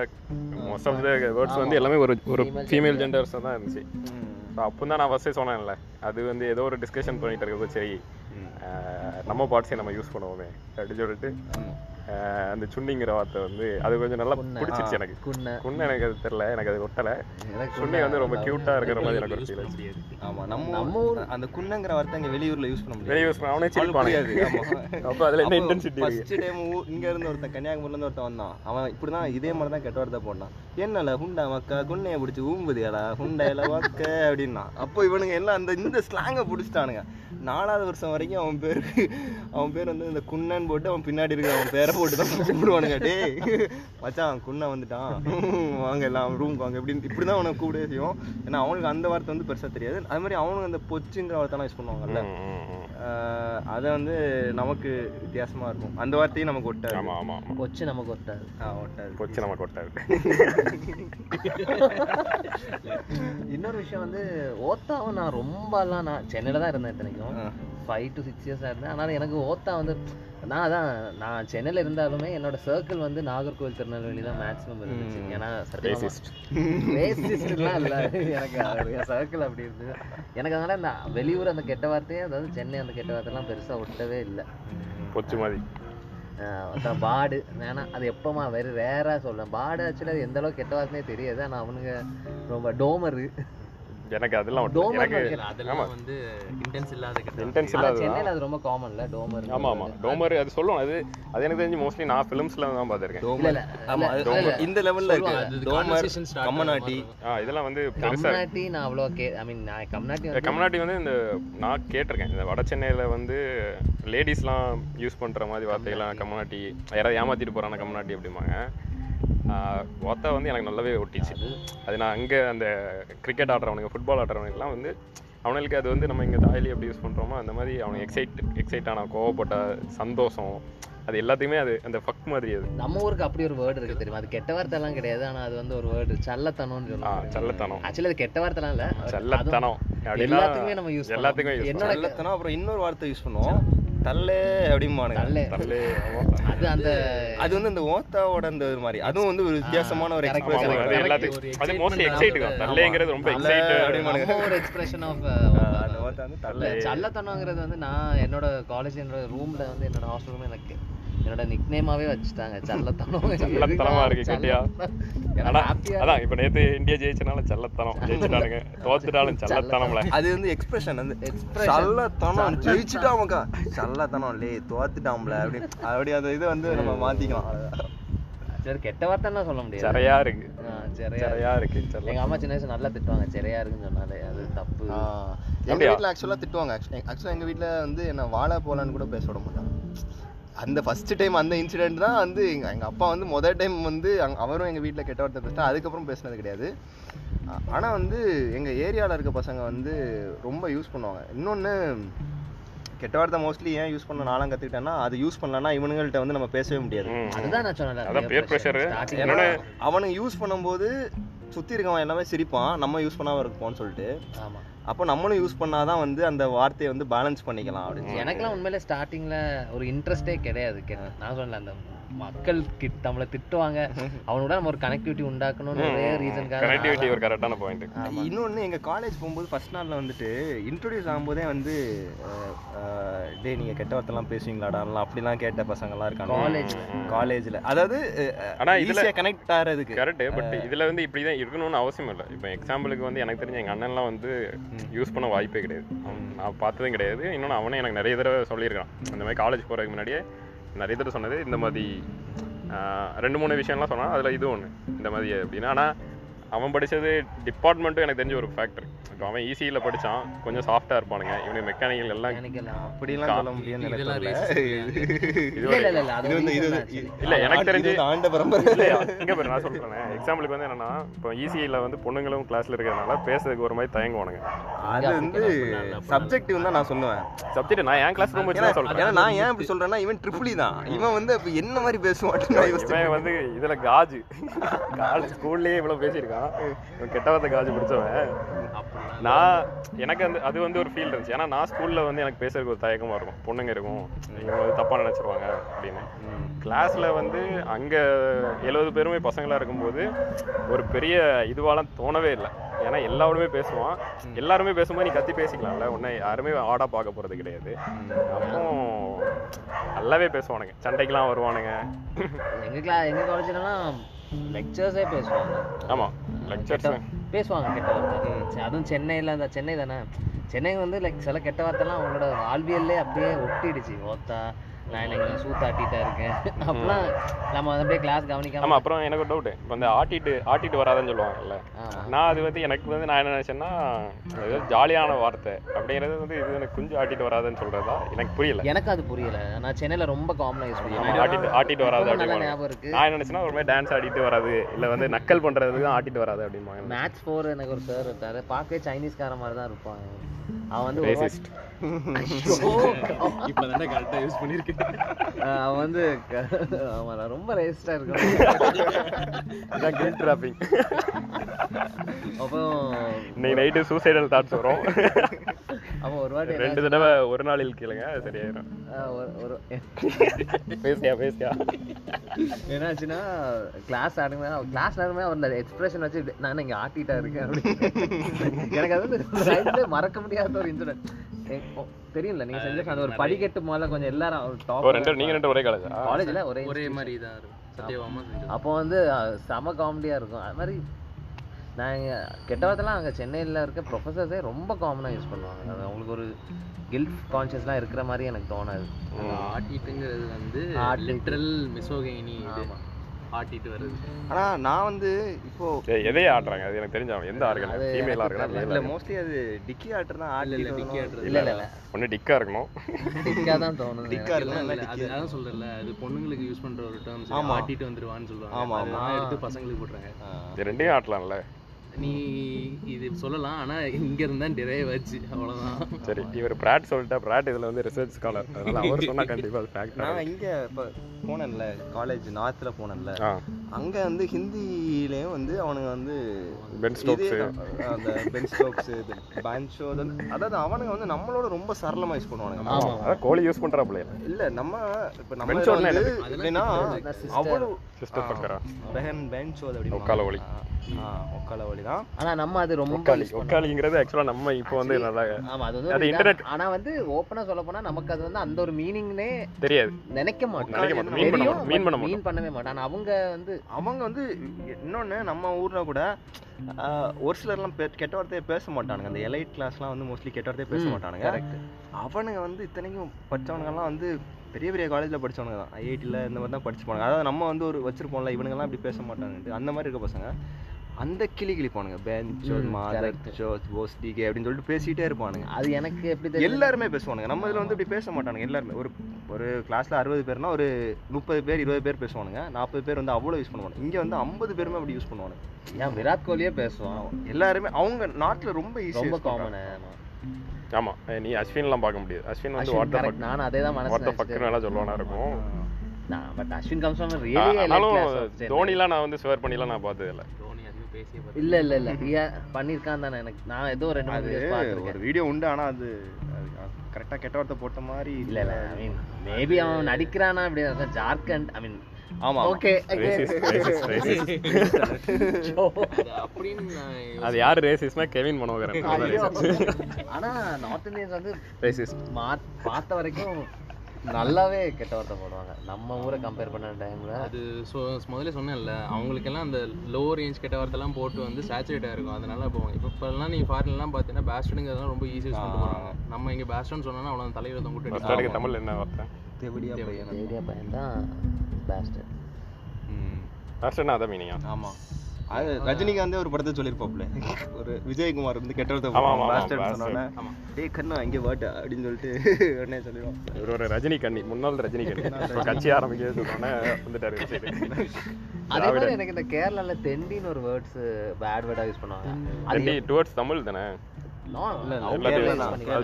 மோஸ்ட் ஆஃப் த வேர்ட்ஸ் வந்து எல்லாமே ஒரு ஒரு ஃபீமேல் ஜெண்டர்ஸ் தான் இருந்துச்சு. ஸோ அப்போ தான் நான் ஃபஸ்ட்டே சொன்னேன்ல அது வந்து ஏதோ ஒரு டிஸ்கஷன் பண்ணிட்டு இருக்கப்போ சரி நம்ம பார்ட்ஸே நம்ம யூஸ் பண்ணுவோமே அப்படின்னு சொல்லிட்டு. அந்த சுண்ணிங்கிற வார்த்தை வந்து அது கொஞ்சம் நல்லா பிடிச்சிருச்சு எனக்கு. குன்ன. குண்ணு எனக்கு அது தெரியல எனக்கு அது ஒட்டலை. எனக்கு சுண்ணி வந்து ரொம்ப க்யூட்டாக இருக்கிற மாதிரி எனக்கு ஒரு ஃபீல் ஆச்சு. ஆமா நம்ம ஊர் அந்த குன்னங்கிற வார்த்தை இங்க வெளியூர்ல யூஸ் பண்ண முடியாது. வெளியே யூஸ் பண்ண அவனே சில் ஆமா. அப்போ அதில் என்ன இன்டென்சிட்டி இருக்கு? ஃபர்ஸ்ட் டைம் இங்க இருந்து ஒருத்தன் கன்னியாகுமரில இருந்து ஒருத்தன் வந்தான். அவன் இப்படிதான் இதே மாதிரி தான் கெட்ட வார்த்தை போட்டான். என்னல ஹுண்டா மக்கா குன்னைய பிடிச்சி ஊம்புதியாடா ஹுண்டையில வக்க அப்படின்னா. அப்போ இவனுங்க எல்லாம் அந்த இந்த ஸ்லாங்கை பிடிச்சிட்டானுங்க. நாலாவது வருஷம் வரைக்கும் அவன் பேர் அவன் பேர் வந்து இந்த குன்னன் போட்டு அவன் பின்னாடி இருக்கிற அவன் பேரை போட்டு தான் கூப்பிடுவானுங்க. டேய் மச்சான் குன்ன வந்துட்டான். வாங்க எல்லாம் ரூம் வாங்க. இப்படின்னு இப்படி தான் அவனை கூப்பிடவே செய்வோம். ஏன்னா அவனுக்கு அந்த வார்த்தை வந்து பெருசா தெரியாது. அது மாதிரி அவனுக்கு அந்த பொச்சுங்கிற வார்த்தை யூஸ் பண்ணுவாங்கல்ல. அதை வந்து நமக்கு வித்தியாசமா இருக்கும். அந்த வார்த்தையும் நமக்கு ஒட்டாது. ஆமா ஆமா ஆமா. கொச்சு நமக்கு ஒட்டாது. ஆ, ஒட்டாது. கொச்சு நம்ம கொட்டாது இன்னொரு விஷயம் வந்து ஓத்தாவும் நான் ரொம்பலாம் நான் சென்னையில தான் இருந்தேன் இத்தனைக்கும். ஃபைவ் டு சிக்ஸ் இயர்ஸாக இருந்தேன். ஆனால் எனக்கு ஓத்தா வந்து நான் அதான் நான் சென்னையில் இருந்தாலுமே என்னோட சர்க்கிள் வந்து நாகர்கோவில் திருநெல்வேலி தான் மேக்ஸிமம் இருந்துச்சு. ஏன்னா. ரேசிஸ்ட்லாம் இல்லை. எனக்கு என் சர்க்கிள் அப்படி இருந்தது. எனக்கு அதனால இந்த வெளியூர் அந்த கெட்ட வார்த்தையே அதாவது சென்னை அந்த கெட்ட வார்த்தைலாம் பெருசாக ஒட்டவே இல்லை. கொச்சு மாதிரி. பாடு. வேணாம் அது எப்போமா வெறு ரேராக சொல்றேன். பாடு ஆக்சுவலாக எந்த அளவுக்கு கெட்ட வார்த்தையே தெரியாது. ஆனால் அவனுங்க ரொம்ப டோமரு. எனக்கு அதெல்லாம் டோமர் எனக்கு அதெல்லாம் வந்து இன்டென்ஸ் இல்லாத கிட்ட இன்டென்ஸ் ஆனா இல்லாத சென்னையில அது ரொம்ப காமன்ல டோமர் ஆமா ஆமா. டோமர் அது சொல்லுவோம் அது அது எனக்கு தெரிஞ்சு மோஸ்ட்லி நான் ஃபிலிம்ஸ்ல தான் பார்த்திருக்கேன். இல்ல இல்ல ஆமா இந்த லெவல்ல இருக்கு. டோமர் கம்மநாட்டி. ஆ இதெல்லாம் வந்து பெருசா கம்னாட்டி நான் அவ்வளோ கே ஐ மீன் நான் கம்னாட்டி வந்து கம்னாட்டி வந்து இந்த நான் கேட்டிருக்கேன். இந்த வட சென்னையில் வந்து லேடிஸ்லாம் யூஸ் பண்ணுற மாதிரி வார்த்தைகள்லாம் கம்னாட்டி யாராவது ஏமாத்திட்டு போகிறான கம்னாட்டி அப்படிம்பாங்க. வார்த்தை வந்து எனக்கு நல்லாவே ஒட்டிச்சு. அது? நான் அங்கே அந்த கிரிக்கெட் ஆடுறவனுங்க ஃபுட்பால் ஆடுறவனுக்குலாம் வந்து அவனுக்கு அது வந்து நம்ம இங்கே தாய்லி எப்படி யூஸ் பண்ணுறோமோ அந்த மாதிரி அவன் எக்ஸைட் எக்ஸைட் ஆன கோவப்பட்ட சந்தோஷம் அது எல்லாத்தையுமே அது அந்த ஃபக் மாதிரி அது. நம்ம ஊருக்கு அப்படி ஒரு வேர்டு இருக்கு தெரியுமா? அது கெட்ட வார்த்தை எல்லாம் கிடையாது ஆனா அது வந்து ஒரு வேர்டு சல்லத்தனம்னு சொல்லுவாங்க செல்லத்தனம். ஆக்சுவலி அது கெட்ட வார்த்தைலாம் இல்ல செல்லத்தனம். எல்லாத்துக்குமே நம்ம யூஸ் எல்லாத்துக்குமே நல்லத்தனம் அப்புறம் இன்னொரு வார்த்தை யூஸ் பண்ணுவோம். தள்ளு அப்படிம்பானுங்க. நல்ல தள்ளு. அது அந்த அது வந்து அந்த ஓத்தாவோட அந்த இது மாதிரி. அதுவும் வந்து ஒரு வித்தியாசமான ஒரு எக்ஸ்பிரஷன் அது எல்லாத்துக்கும் அது மோஸ்ட்லி எக்ஸைட் தான். தள்ளுங்கிறது ரொம்ப எக்ஸைட் அப்படிம்பானுங்க. ஒரு எக்ஸ்பிரஷன் ஆஃப் அந்த ஓத்தா. வந்து தள்ளு. சல்லத்தனங்கிறது வந்து நான் என்னோட காலேஜ் என்னோட ரூம்ல வந்து என்னோட ஹாஸ்டல் ரூம் எனக்கு என்னோட நிக் நேமாவே வச்சுட்டாங்க. சல்லத்தனம். சல்லத்தனமா இருக்கு கட்டியா? அதான் இப்ப நேத்து இந்தியா ஜெயிச்சனால செல்லத்தனம். ஜெயிச்சிட்டானுங்க. தோத்துட்டாலும் செல்லத்தனம்ல. அது வந்து எக்ஸ்பிரஷன் வந்து. சல்லத்தனம். ஜெயிச்சுட்டாமக்கா சல்லத்தனம் லே தோத்துட்டாம்ல. அப்படி அப்படி அந்த இது வந்து நம்ம மாத்திக்கலாம். சரி கெட்ட வார்த்தைலாம் சொல்ல முடியாது. சரியா இருக்கு. சரியா இருக்கு. எங்க அம்மா சின்ன வயசுல நல்லா திட்டுவாங்க. சரியா இருக்குன்னு சொன்னாலே அது தப்பு. எங்க? வீட்ல ஆக்சுவலா திட்டுவாங்க. ஆக்சுவலா எங்க வீட்ல வந்து என்ன வாழ போலான்னு கூட பேச விட மாட்டாங்க அந்த ஃபர்ஸ்ட் டைம் அந்த இன்சிடென்ட் தான் வந்து எங்க எங்க அப்பா வந்து முதல் டைம் வந்து அங்க- அவரும் எங்க வீட்ல கெட்ட வார்த்தை பேசினா அதுக்கப்புறம் பேசினது கிடையாது. ஆ- ஆனா வந்து எங்க ஏரியால இருக்க பசங்க வந்து ரொம்ப யூஸ் பண்ணுவாங்க. இன்னொன்னு கெட்ட வார்த்தை மோஸ்ட்லி ஏன் யூஸ் பண்ண நானும் கத்துக்கிட்டேன்னா அது யூஸ் பண்ணலன்னா இவனுங்கள்ட்ட வந்து நம்ம பேசவே முடியாது. அதுதான் நான் சொன்னேன் அவனுங்க யூஸ் பண்ணும்போது சுத்தி இருக்கவன் எல்லாமே சிரிப்பான் நம்ம யூஸ் பண்ணாம இருப்போம்னு சொல்லிட்டு. ஆமா. அப்போ நம்மளும் யூஸ் பண்ணாதான் வந்து அந்த வார்த்தையை வந்து பேலன்ஸ் பண்ணிக்கலாம் அப்படின்னு எனக்கெல்லாம் உண்மையிலே ஸ்டார்டிங்ல ஒரு இன்ட்ரெஸ்டே கிடையாது. நான் சொன்னேன் அந்த மக்கள் கிட்ட நம்மளை திட்டுவாங்க. அவனோட நம்ம ஒரு கனெக்டிவிட்டி உண்டாக்கணும்னு ஒரே ரீசனுக்காக கனெக்டிவிட்டி ஒரு கரெக்டான பாயிண்ட் இன்னொன்னு எங்க காலேஜ் போகும்போது ஃபர்ஸ்ட் நாள்ல வந்துட்டு இன்ட்ரோடியூஸ் ஆகும்போதே வந்து டே நீங்க கெட்ட வார்த்தைலாம் பேசுவீங்களாடாலாம் அப்படிலாம் கேட்ட பசங்கலாம் இருக்காங்க. College. காலேஜ்ல அதாவது ஆனா இதுல- கனெக்ட் ஆகிறதுக்கு கரெக்ட் பட் இதுல வந்து இப்படிதான் இருக்கணும்னு அவசியம் இல்லை. இப்போ எக்ஸாம்பிளுக்கு வந்து எனக்கு தெரிஞ்ச எங்க அண்ணன்லாம் வந்து யூஸ் பண்ண வாய்ப்பே கிடையாது. நான் பார்த்ததும் கிடையாது. இன்னொன்று அவனே எனக்கு நிறைய தடவை சொல்லியிருக்கான் இந்த மாதிரி காலேஜ் போறதுக்கு முன்னாடியே நிறைய தடவை சொன்னது. இந்த மாதிரி ரெண்டு மூணு விஷயம்லாம் சொன்னால் அதில் இது ஒன்று இந்த மாதிரி அப்படின்னா ஆனால் அவன் படிச்சது டிபார்ட்மெண்ட்டும் எனக்கு தெரிஞ்ச ஒரு ஃபேக்டர் இப்போ அவன் ஈஸியில் படிச்சான். கொஞ்சம் சாஃப்டா இருப்பானுங்க. இவனுக்கு மெக்கானிக்கல் எல்லாம் அப்படிலாம் சொல்ல. இது இல்ல எனக்கு தெரிஞ்சு- ஆண்ட பரம்பரை இங்க பாரு நான் சொல்றேன். எக்ஸாம்பிளுக்கு வந்து என்னன்னா இப்போ ஈஸியில் வந்து பொண்ணுங்களும் கிளாஸ்ல இருக்கிறதுனால பேசுறதுக்கு ஒரு மாதிரி தயங்குவானுங்க. அது வந்து சப்ஜெக்டிவ் தான் நான் சொல்லுவேன். சப்ஜெக்ட் நான் என் கிளாஸ் ரூம் வச்சு தான் சொல்றேன். ஏன்னா நான் ஏன் இப்படி சொல்றேன்னா இவன் ட்ரிபிளி தான். இவன் வந்து அப்ப என்ன மாதிரி இவன் வந்து இதுல காஜு. காலேஜ் ஸ்கூல்லயே இவ்வளவு பேசியிருக்கான். இவன் கெட்டவத்தை காலேஜ் பிடிச்சவன். நான் எனக்கு அந்த அது வந்து ஒரு ஃபீல் இருந்துச்சு. ஏன்னா நான் ஸ்கூலில் வந்து எனக்கு பேசுறதுக்கு ஒரு தயக்கமாக இருக்கும். பொண்ணுங்க இருக்கும். இவங்க வந்து தப்பாக நினச்சிருவாங்க அப்படின்னு. கிளாஸில் வந்து அங்கே எழுபது பேருமே பசங்களாக இருக்கும்போது ஒரு பெரிய இதுவாலாம் தோணவே இல்லை. ஏன்னா எல்லாருமே பேசுவான். எல்லாருமே பேசும்போது நீ கத்தி பேசிக்கலாம்ல. உன்னை யாருமே ஆடாக பார்க்க போகிறது கிடையாது. அப்போ நல்லாவே பேசுவானுங்க. சண்டைக்கெலாம் வருவானுங்க. எங்கள் கிளா காலேஜ்லலாம் லெக்சர்ஸே பேசுவாங்க. ஆமா லெக்சர்ஸ் பேசுவாங்க கெட்ட வார்த்தை. அதுவும் சென்னையில அந்த சென்னை தானே? சென்னை வந்து லைக் சில கெட்ட வார்த்தைலாம் அவங்களோட வாழ்வியல்லே அப்படியே ஒட்டிடுச்சு. ஓத்தா நான் எனக்கு சூத்தாட்டிட்டா இருக்கேன். அப்பெல்லாம் நம்ம வந்து அப்படியே கிளாஸ் கவனிக்காம ஆமா அப்புறம் எனக்கு ஒரு டவுட் இப்போ இந்த ஆட்டிட்டு ஆட்டிட்டு வராதுன்னு சொல்லுவாங்கல்ல. நான் அது வந்து எனக்கு வந்து நான் என்ன நினைச்சேன்னா ஏதோ ஜாலியான வார்த்தை அப்படிங்கிறது வந்து இது எனக்கு குஞ்சு ஆட்டிட்டு வராதுன்னு சொல்றதா எனக்கு புரியல. எனக்கு அது புரியல. நான் சென்னையில ரொம்ப காமனா யூஸ் பண்ணுவேன் ஆட்டிட்டு ஆட்டிட்டு வராது அப்படின்னு ஞாபகம் இருக்கு. நான் என்ன நினைச்சேன்னா ஒரு மாதிரி டான்ஸ் ஆடிட்டு வராது இல்ல வந்து நக்கல் பண்றதுக்கு தான் ஆட்டிட்டு வராது அப்படிம்பாங்க. மேத்ஸ் ஃபோர் எனக்கு ஒரு சார் இருக்காரு பார்க்கவே சைனீஸ்கார மாதிரி தான் இருப்பாங்க. அவன் வந்து இப்பதானே கரெக்டா யூஸ் பண்ணிருக்கேன் அவன் வந்து நான் ரொம்ப ரேஸ்டா இருக்கும் இதான் கில்ட் ட்ராப்பிங் அப்போ இன்னைக்கு நைட்டு சூசைடல் தாட்ஸ் வரும். அப்போ ஒரு வாட்டி ரெண்டு தடவை ஒரு நாளில் கேளுங்க சரியாயிரும். ஒரு பேசியா பேசியா? என்னாச்சுன்னா கிளாஸ் ஆடுங்க கிளாஸ் ஆடுமே அவர் அந்த எக்ஸ்பிரஷன் வச்சு நான் இங்க ஆட்டிட்டா இருக்கேன் அப்படின்னு. எனக்கு அது வந்து மறக்க முடியாத ஒரு இன்சிடென்ட் தெரியல நீங்க செஞ்ச அந்த ஒரு படிக்கட்டு மேல கொஞ்சம் எல்லாரும் டாப் ரெண்டு நீங்க ரெண்டு ஒரே காலேஜா காலேஜ்ல ஒரே ஒரே மாதிரி தான் செஞ்சது. அப்போ வந்து செம காமெடியா இருக்கும். அது மாதிரி நாங்க கெட்ட வார்த்தைலாம் அங்க சென்னையில இருக்க ப்ரொஃபசர்ஸே ரொம்ப காமனா யூஸ் பண்ணுவாங்க. அது அவங்களுக்கு ஒரு கில்ட் கான்ஷியஸ்லாம் இருக்கிற மாதிரி எனக்கு தோணாது. ஆட்டிட்டுங்கிறது வந்து. லிட்ரல் மிசோகைனி இது. ஆமா. ஆட்டிட்டு வருது ஆனா நான் வந்து இப்போ எதையே ஆடுறாங்க அது எனக்கு தெரிஞ்சவன் எந்த ஆர்கன் ஃபீமேல் ஆர்கனா இல்ல மோஸ்ட்லி அது டிக்கி ஆட்டர் தான் இல்ல இல்ல ஆட்டி டிக்கி ஆட்டுறது இல்ல இல்ல. ஒண்ணு டிக்கா இருக்கணும். டிக்கா தான் தோணுது. டிக்கா இல்ல, அது அதான் சொல்றேன்ல. அது பொண்ணுங்களுக்கு யூஸ் பண்ற ஒரு டேர்ம்ஸ் ஆமா. ஆட்டிட்டு வந்துருவான்னு சொல்றாங்க ஆமா, அதெல்லாம் எடுத்து பசங்களுக்கு போடுறாங்க இது ரெண்டையும் ஆட்டலாம்ல. நீ இது சொல்லலாம் ஆனா இங்க இருந்தா டிரைவ் ஆச்சு. அவ்வளவுதான். சரி இவர் பிராட் சொல்லிட்டா பிராட் இதுல வந்து ரிசர்ச் ஸ்காலர் அதனால அவர் சொன்னா கண்டிப்பா அது ஃபேக்ட் நான் இங்க இப்ப போனேன்ல காலேஜ் நார்த்ல போனேன்ல. அங்க வந்து ஹிந்திலயும் வந்து அவனுங்க வந்து பென் ஸ்டோக்ஸ். அந்த பென் ஸ்டோக்ஸ் பேன்ஷோ அதாவது அவனுங்க வந்து நம்மளோட ரொம்ப சரளமா யூஸ் பண்ணுவானுங்க அதான் கோழி யூஸ் பண்றாப்ல இல்ல நம்ம இப்ப நம்ம வந்து? எப்படின்னா அவ்வளவு சிஸ்டர் பக்கரா பெஹன் பென் ஷோ அப்படின்னு ஒக்கால ஒலி. ஒக்கால ஒலி தான் ஆனா நம்ம அது ரொம்ப ஒக்காளி use பண்ணுவோம். ஒக்காளிங்கிறது ஆக்சுவலா நம்ம இப்போ வந்து நல்லா ஆமா அது வந்து அது ஒரு internet- இதா- ஆனா வந்து ஓப்பனா சொல்ல போனா நமக்கு அது வந்து அந்த ஒரு மீனிங்னே தெரியாது. நினைக்க மாட்டோம். நினைக்க மாட்டோம். மீன் பண்ண மீன் பண்ண mean பண்ணவே மாட்டோம். ஆனா அவங்க வந்து அவங்க வந்து இன்னொன்னு நம்ம ஊர்ல கூட ஒரு சிலர்லாம் பெ- கெட்ட வார்த்தையை பேச மாட்டானுங்க. அந்த எலைட் கிளாஸ்லாம் வந்து மோஸ்ட்லி கெட்ட வார்த்தையை பேச மாட்டானுங்க. அவனுங்க வந்து இத்தனைக்கும் படிச்சவனுங்கலாம் வந்து பெரிய பெரிய காலேஜில் படிச்சவனுங்க தான். ஐஐடியில் இந்த மாதிரி தான் படிச்சுப்பானுங்க. அதாவது நம்ம வந்து ஒரு வச்சிருப்போம்ல இவனுங்கெல்லாம் இப்படி பேச மாட்டாங்கன்ட்டு அந்த மாதிரி இருக்க பசங்க. அந்த கிளி கிளிப்பானுங்க பென்ச்சோஸ் மாதர் சோஸ் போஸ் டிகே அப்படின்னு சொல்லிட்டு பேசிட்டே இருப்பானுங்க. அது எனக்கு எப்படி எல்லாருமே பேசுவானுங்க. நம்ம இதில் வந்து இப்படி பேச மாட்டானுங்க எல்லாருமே. ஒரு ஒரு கிளாஸ்ல அறுபது பேர்னா ஒரு முப்பது பேர் இருபது பேர் பேசுவானுங்க. நாற்பது பேர் வந்து அவ்வளோ யூஸ் பண்ணுவாங்க இங்கே வந்து ஐம்பது பேருமே அப்படி யூஸ் பண்ணுவானுங்க. ஏன் விராட் கோலியே பேசுவான். எல்லாருமே அவங்க நாட்டில் ரொம்ப ஈஸி ரொம்ப காமன் ஆமா. அஹ் நீ அஸ்வின்லாம் பார்க்க முடியாது. அஸ்வின் வந்து வாட் த கரெக்ட் நானும் அதே தான் வாட் த மனசு ஃபக்குன்னு நல்லா சொல்லுவானா இருக்கும். பட் அஸ்வின் கம்ஸ் தோனிலாம் நான் வந்து ஸ்வேர் பண்ணிலாம் நான் பார்த்தது இல்ல பேசிய இல்ல இல்ல இல்ல. ஏன் பண்ணிருக்கான் தானே. எனக்கு நான் ஏதோ ரெண்டு மூணு அது வீடியோஸ் பார்த்திருக்கேன். ஒரு வீடியோ உண்டு ஆனால் அது கரெக்டாக கெட்ட வார்த்தை போட்ட மாதிரி இல்ல இல்ல. ஐ மீன் மேபி அவன் நடிக்கிறானா அப்படி ஜார்க்கண்ட் ஐ மீன் ஆமா ஓகே அது யார் ரேசிஸ்னா கெவின் மனோகரன். ஆனா நார்த் இந்தியன்ஸ் வந்து ரேசிஸ்ட் பார்த்த வரைக்கும் நல்லாவே கெட்ட வார்த்தை போடுவாங்க. நம்ம ஊரை கம்பேர் பண்ண டைம்ல அது ஸோ முதல்ல சொன்னேன்ல அவங்களுக்கெல்லாம் அந்த லோ ரேஞ்ச் கெட்ட வார்த்தைலாம் போட்டு வந்து சேச்சுரேட் ஆயிருக்கும் அதனால இப்போ இப்போ இப்போல்லாம் நீங்கள் ஃபாரின்லாம் பார்த்தீங்கன்னா பேஸ்டனுங்கிறதெல்லாம் ரொம்ப ஈஸி யூஸ் பண்ணிட்டு போகிறாங்க நம்ம இங்கே பேஸ்டன் சொன்னோன்னா அவ்வளோ தலையில தொங்கிட்டு தமிழ் என்ன வார்த்தை? தேவடியா பையன். ஏரியா பையன் தான் பெஸ்ட் ஃபர்ஸ்ட்னா அதான் மீனிங்கா ஆமா. அது ரஜினிகாந்தே ஒரு படத்தை சொல்லியிருப்பாப்ல ஒரு விஜயகுமார் வந்து கெட்ட வார்த்தை ஆமா, ஆமா, போடுவான். ஆமா, bastard bastard. சொன்னோன்னே, டேய் கண்ணா இங்கே வாட்டு அப்படின்னு சொல்லிட்டு உடனே சொல்லிடுவான். இவர் ஒரு ரஜினி கண்ணி முன்னாள் ரஜினி கண்ணி. கட்சி ஆரம்பிக்கிறது வந்துட்டாரு விஜய். அதே மாதிரி எனக்கு இந்த கேரளால தெண்டின்னு ஒரு வேர்ட்ஸ் பேட் வேர்டா யூஸ் பண்ணுவாங்க. டுவர்ட்ஸ் தமிழ் தானே?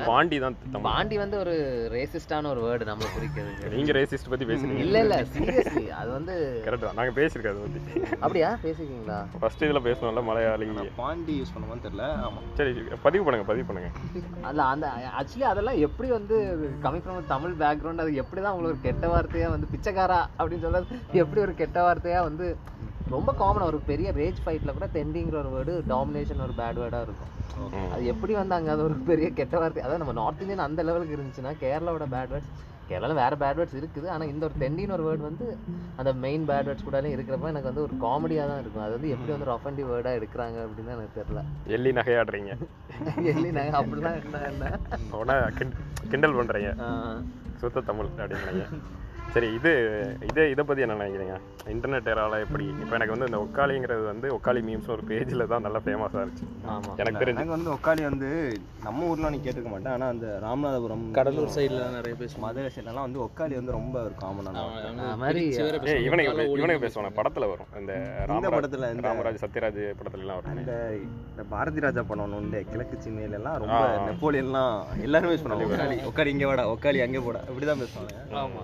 பாண்டி தான் பாண்டி வந்து ஒரு ரேசிஸ்டான ஒரு வேர்டு நம்மள குறிக்கிறதுக்கு நீங்க ரேசிஸ்ட் பத்தி பேசுறீங்க. இல்ல இல்ல சீரியஸ்லி அது வந்து கரெக்ட் தான். நாங்க பேசியிருக்கோம் அதை பத்தி. அப்படியா? பேசிருக்கீங்களா? ஃபர்ஸ்ட் இதுல பேசணும்ல மலையாளி. பாண்டி யூஸ் பண்ணுவான்னு தெரியல. ஆமா. சரி பதிவு பண்ணுங்க பதிவு பண்ணுங்க. அல்ல அந்த ஆக்சுவலி அதெல்லாம் எப்படி வந்து கமிங் ஃப்ரம் தமிழ் பேக்ரவுண்ட் அது எப்படி தான் உங்களுக்கு கெட்ட வார்த்தையா வந்து பிச்சைக்காரா அப்படின்னு சொல்றது எப்படி ஒரு கெட்ட வார்த்தையா வந்து ரொம்ப காமன் ஒரு பெரிய ரேஜ் ஃபைட்ல கூட தெண்டிங்கிற ஒரு வேர்டு டாமினேஷன் ஒரு பேட் வேர்டா இருக்கும். அது எப்படி வந்தாங்க? அது ஒரு பெரிய கெட்ட வார்த்தை. அதாவது நம்ம நார்த் இந்தியன் அந்த லெவலுக்கு இருந்துச்சுன்னா கேரளாவோட பேட் வேர்ட்ஸ் கேரளாவில் வேற பேட் வேர்ட்ஸ் இருக்குது. ஆனா இந்த ஒரு தெண்டின்னு ஒரு வேர்டு வந்து அந்த மெயின் பேட் வேர்ட்ஸ் இருக்கிறப்ப எனக்கு வந்து ஒரு காமெடியா தான் இருக்கும். அது வந்து எப்படி வந்து ஒரு அஃபெண்டிவ் வேர்டா எடுக்கிறாங்க அப்படின்னு எனக்கு தெரியல. எள்ளி நகையாடுறீங்க. எல்லி நாங்க அப்படிலாம் என்ன என்ன? கிண்டல் பண்றீங்க. ஆஹ் சுத்த தமிழ் அப்படிங்கிறீங்க. சரி இது இது இதை பத்தி என்ன நினைக்கிறீங்க? இன்டர்நெட் ஏரால எப்படி? இப்போ எனக்கு வந்து இந்த ஒக்காளிங்கிறது வந்து ஒக்காளி மீம்ஸ் ஒரு பேஜில் தான் நல்லா ஃபேமஸாக இருந்துச்சு. ஆமா. எனக்கு தெரிஞ்சு. எனக்கு வந்து ஒக்காளி வந்து நம்ம ஊர்ல நீ கேட்டுக்க மாட்டேன். ஆனா அந்த ராமநாதபுரம் கடலூர் சைடில் நிறைய பேசுவாங்க. மதுரை சைட்லலாம் வந்து ஒக்காளி வந்து ரொம்ப ஒரு காமனான மாதிரி இவனுக்கு இவனுக்கு பேசுவாங்க. படத்துல வரும். இந்த ராமராஜ் படத்துல இந்த ராமராஜ் சத்யராஜ் படத்துல எல்லாம் வரும். இந்த இந்த பாரதி ராஜா படம் ஒன்று உண்டு கிழக்கு சின்னையில எல்லாம் ரொம்ப நெப்போலியன்லாம் எல்லாருமே யூஸ் பண்ணுவாங்க. ஒக்காளி ஒக்காளி இங்கே வாடா ஒக்காளி அங்கே போடா. இப்படிதான் பேசுவாங்க. ஆமா.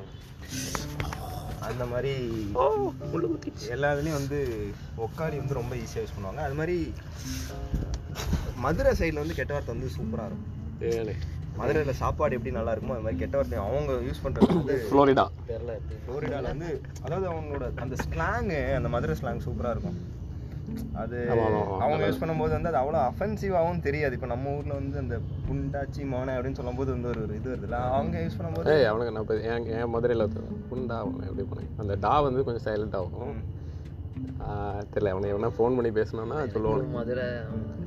அந்த மாதிரி எல்லா இதுலேயும் வந்து ஒக்காளி வந்து ரொம்ப ஈஸியாக யூஸ் பண்ணுவாங்க. அது மாதிரி மதுரை சைடில் வந்து கெட்ட வார்த்தை வந்து சூப்பராக இருக்கும். மதுரையில் சாப்பாடு எப்படி நல்லா இருக்குமோ அது மாதிரி கெட்ட வார்த்தை அவங்க யூஸ் பண்ணுறது வந்து ஃப்ளோரிடா எப்படி ஃப்ளோரிடாவில் வந்து அதாவது அவங்களோட அந்த ஸ்லாங்கு அந்த மதுரை ஸ்லாங் சூப்பராக இருக்கும். அது. அவங்க யூஸ் பண்ணும்போது வந்து அது அவ்வளோ அஃபென்சிவாகவும் தெரியாது. இப்போ நம்ம ஊரில் வந்து அந்த புண்டாச்சி மோனை அப்படின்னு சொல்லும்போது வந்து ஒரு இது வருதுல்ல அவங்க யூஸ் பண்ணும்போது ஏய் அவனுக்கு நான் இப்போ என் என் மதுரையில் உண்டா அவனை எப்படி பண்ணேன் அந்த டா வந்து கொஞ்சம் சைலண்ட் ஆகும் தெரியல அவனை எவனா ஃபோன் பண்ணி பேசணும்னா சொல்லுவான். மதுரை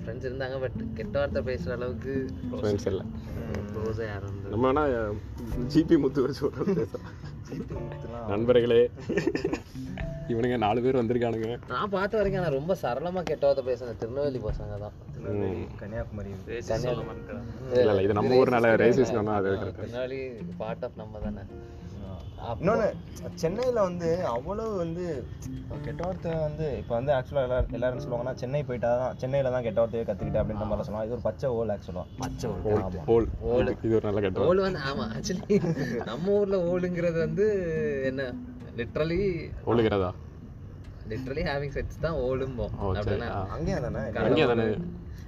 ஃப்ரெண்ட்ஸ் இருந்தாங்க பட் கெட்ட வார்த்தை பேசுற அளவுக்கு ஃப்ரெண்ட்ஸ் இல்லை. க்ளோஸாக யாரும் நம்ம வேணா ஜிபி முத்து வச்சு நண்பர்களே. இவனுங்க நாலு பேர் வந்திருக்கானுங்க. நான் பார்த்த வரைக்கும் ஆனால் ரொம்ப சரளமா கெட்ட வார்த்தை பேசுன திருநெல்வேலி பசங்க தான். கன்னியாகுமரி. இல்ல இல்ல இது நம்ம ஊர்னால ரேசிஸ் அது. திருநெல்வேலி பார்ட் ஆஃப் நம்ம தானே. இன்னொன்று சென்னையில் வந்து அவ்வளோ வந்து கெட்ட வார்த்தை வந்து இப்போ வந்து ஆக்சுவலாக எல்லாரும் எல்லாரும் சொல்லுவாங்கன்னா சென்னை போயிட்டா தான் சென்னையில் தான் கெட்ட வார்த்தையை கற்றுக்கிட்டேன் அப்படின்ற மாதிரி சொல்லுவாங்க இது ஒரு பச்சை ஓல் ஆக்சுவலாக பச்சை ஓல். ஓல் இது ஒரு நல்ல கெட்ட ஓல் வந்து ஆமா ஆக்சுவலி நம்ம ஊர்ல ஓலுங்கிறது வந்து என்ன? லிட்ரலி ஓலுகிறதா லிட்டரலி ஹேவிங் செக்ஸ் தான் ஓலும்போம் ஓ, சரி. அப்படின்னா ஆ. அங்கேயே தானே? அங்கே தானே?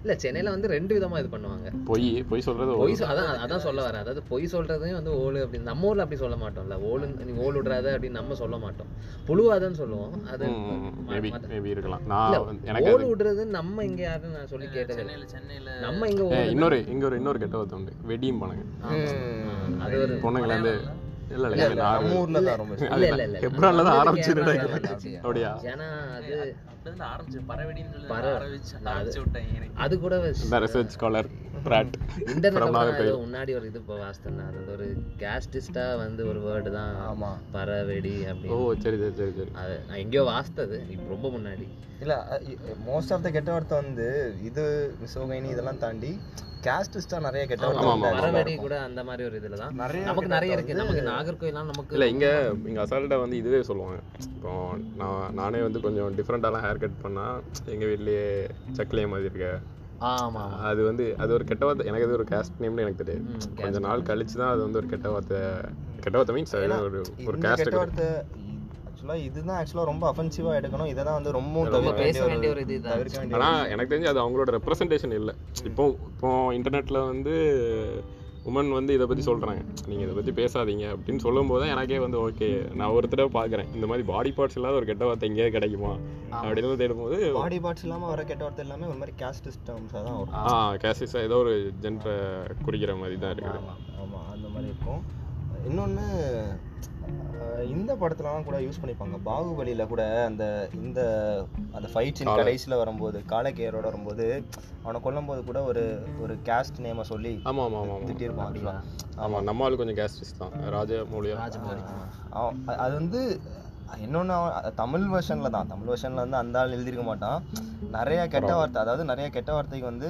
இல்ல சென்னையில வந்து ரெண்டு விதமா இது பண்ணுவாங்க. பொய் பொய் சொல்றது பொய் அதான் அதான் சொல்ல வரேன் அதாவது பொய் சொல்றதையும் வந்து ஓலு அப்படின்னு நம்ம ஊர்ல அப்படி சொல்ல மாட்டோம்ல. ஓலு நீ ஓல் விடுறாத அப்படின்னு நம்ம சொல்ல மாட்டோம். புழுவாதன்னு சொல்லுவோம். அது இருக்கலாம். அது விடுறது நம்ம இங்க யாரும் நான் சொல்லி கேட்டது இல்ல. சென்னையில சென்னையில நம்ம இங்க இன்னொரு இங்க ஒரு இன்னொரு கெட்ட உண்டு. வெடியும் பண்ணுங்க அது ஒரு பொண்ணுங்களை வந்து இல்ல இல்ல. நம்ம ஊர்ல தான் ரொம்ப இல்ல இல்ல இல்ல. ஹெப்ரான்ல தான் வந்துச்சு. அப்படியா? ஏன்னா அது அப்படிதான் ஆரம்பிச்சு சொல்லி நான் அது- ஆரம்பிச்சு விட்டாங்க எனக்கு அது கூட இந்த ரிசர்ச் ஸ்காலர் பிராட் இன்டர்நெட் முன்னாடி ஒரு இது இப்போ வாசித்தேன் அது ஒரு கேஸ்டிஸ்டா வந்து ஒரு வேர்டு தான். ஆமா. பறவெடி ஓ அப்படின்னு சரி சரி சரி சரி. அது நான் எங்கேயோ வாசித்தது இப்போ ரொம்ப முன்னாடி. இல்ல மோஸ்ட் ஆஃப் த கெட்ட வார்த்தை வந்து இது மிசோகைனி இதெல்லாம் தாண்டி கேஸ்டிஸ்டா நிறைய கெட்ட. வார்த்தை பறவெடி கூட அந்த மாதிரி ஒரு இதுல தான். நிறைய நமக்கு நிறைய இருக்கு. நமக்கு நாகர்கோயிலாம் நமக்கு இல்ல இங்க இங்க அசால்ட்டா வந்து இதுவே சொல்லுவாங்க. இப்போ நான் நானே வந்து கொஞ்சம் டிஃப்ரெண்டாலாம் ஹேர் கட் பண்ணா எங்க வீட்லயே சக்கிலிய மாதிரி இருக்க. ஆமா ஆமா. அது வந்து அது ஒரு கெட்ட வார்த்தை. எனக்கு அது ஒரு காஸ்ட் நேம்னு எனக்கு தெரியாது. கொஞ்ச நாள் கழிச்சு தான் அது வந்து ஒரு கெட்ட வார்த்தை. கெட்ட வார்த்தை மீன்ஸ் ஒரு ஒரு காஸ்ட் கெட்ட வார்த்தை ஆக்சுவலா இதுதான் ஆக்சுவலா ரொம்ப அஃபென்சிவா எடுக்கணும். இதை தான் வந்து ரொம்ப ரொம்ப தவிர்க்க பேச வேண்டிய வேண்டிய ஒரு ஒரு இதுதான். தவிர்க்க வேண்டிய ஆனா எனக்கு தெரிஞ்சு அது அவங்களோட ரெப்ரசன்டேஷன் இல்லை. இப்போ இப்போ இன்டர்நெட்ல வந்து உமன் வந்து இதை பத்தி சொல்றாங்க. நீங்க இதை பத்தி பேசாதீங்க அப்படின்னு சொல்லும் போது எனக்கே வந்து ஓகே நான் ஒரு தடவை பாக்குறேன் இந்த மாதிரி பாடி பார்ட்ஸ் இல்லாத ஒரு கெட்ட வார்த்தை எங்கேயாவது கிடைக்குமா? அப்படின்னு தேடும்போது பாடி பார்ட்ஸ் இல்லாம வர கெட்ட வார்த்தை எல்லாமே ஒரு மாதிரி கேஸ்ட் சிஸ்டம்ஸா தான் வரும். ஆ கேசிஸ் ஏதோ ஒரு ஜென்டரை குறிக்கிற மாதிரி தான் இருக்குது. ஆமா ஆமா அந்த மாதிரி இருக்கும். இன்னொன்னு அஹ், இந்த படத்துலலாம் கூட யூஸ் பண்ணிப்பாங்க. பாகுபலியில கூட அந்த இந்த அந்த ஃபைட் சீன் கடைசியில வரும்போது காலக்கேரோட வரும்போது அவனை கொல்லும்போது கூட ஒரு ஒரு கேஸ்ட் நேமை சொல்லி ஆமா ஆமா ஆமா ஆமா. திட்டியிருப்பான் actually. ஆமா நம்ம ஆளு கொஞ்சம் கேஸ்டிஸ் தான். ராஜமௌலியா அ- அது வந்து இன்னொன்று தமிழ் வெர்ஷன்ல தான். தமிழ் வெர்ஷன்ல வந்து அந்த ஆள் எழுதியிருக்க மாட்டான். நிறைய கெட்ட வார்த்தை அதாவது நிறைய கெட்ட வார்த்தைக்கு வந்து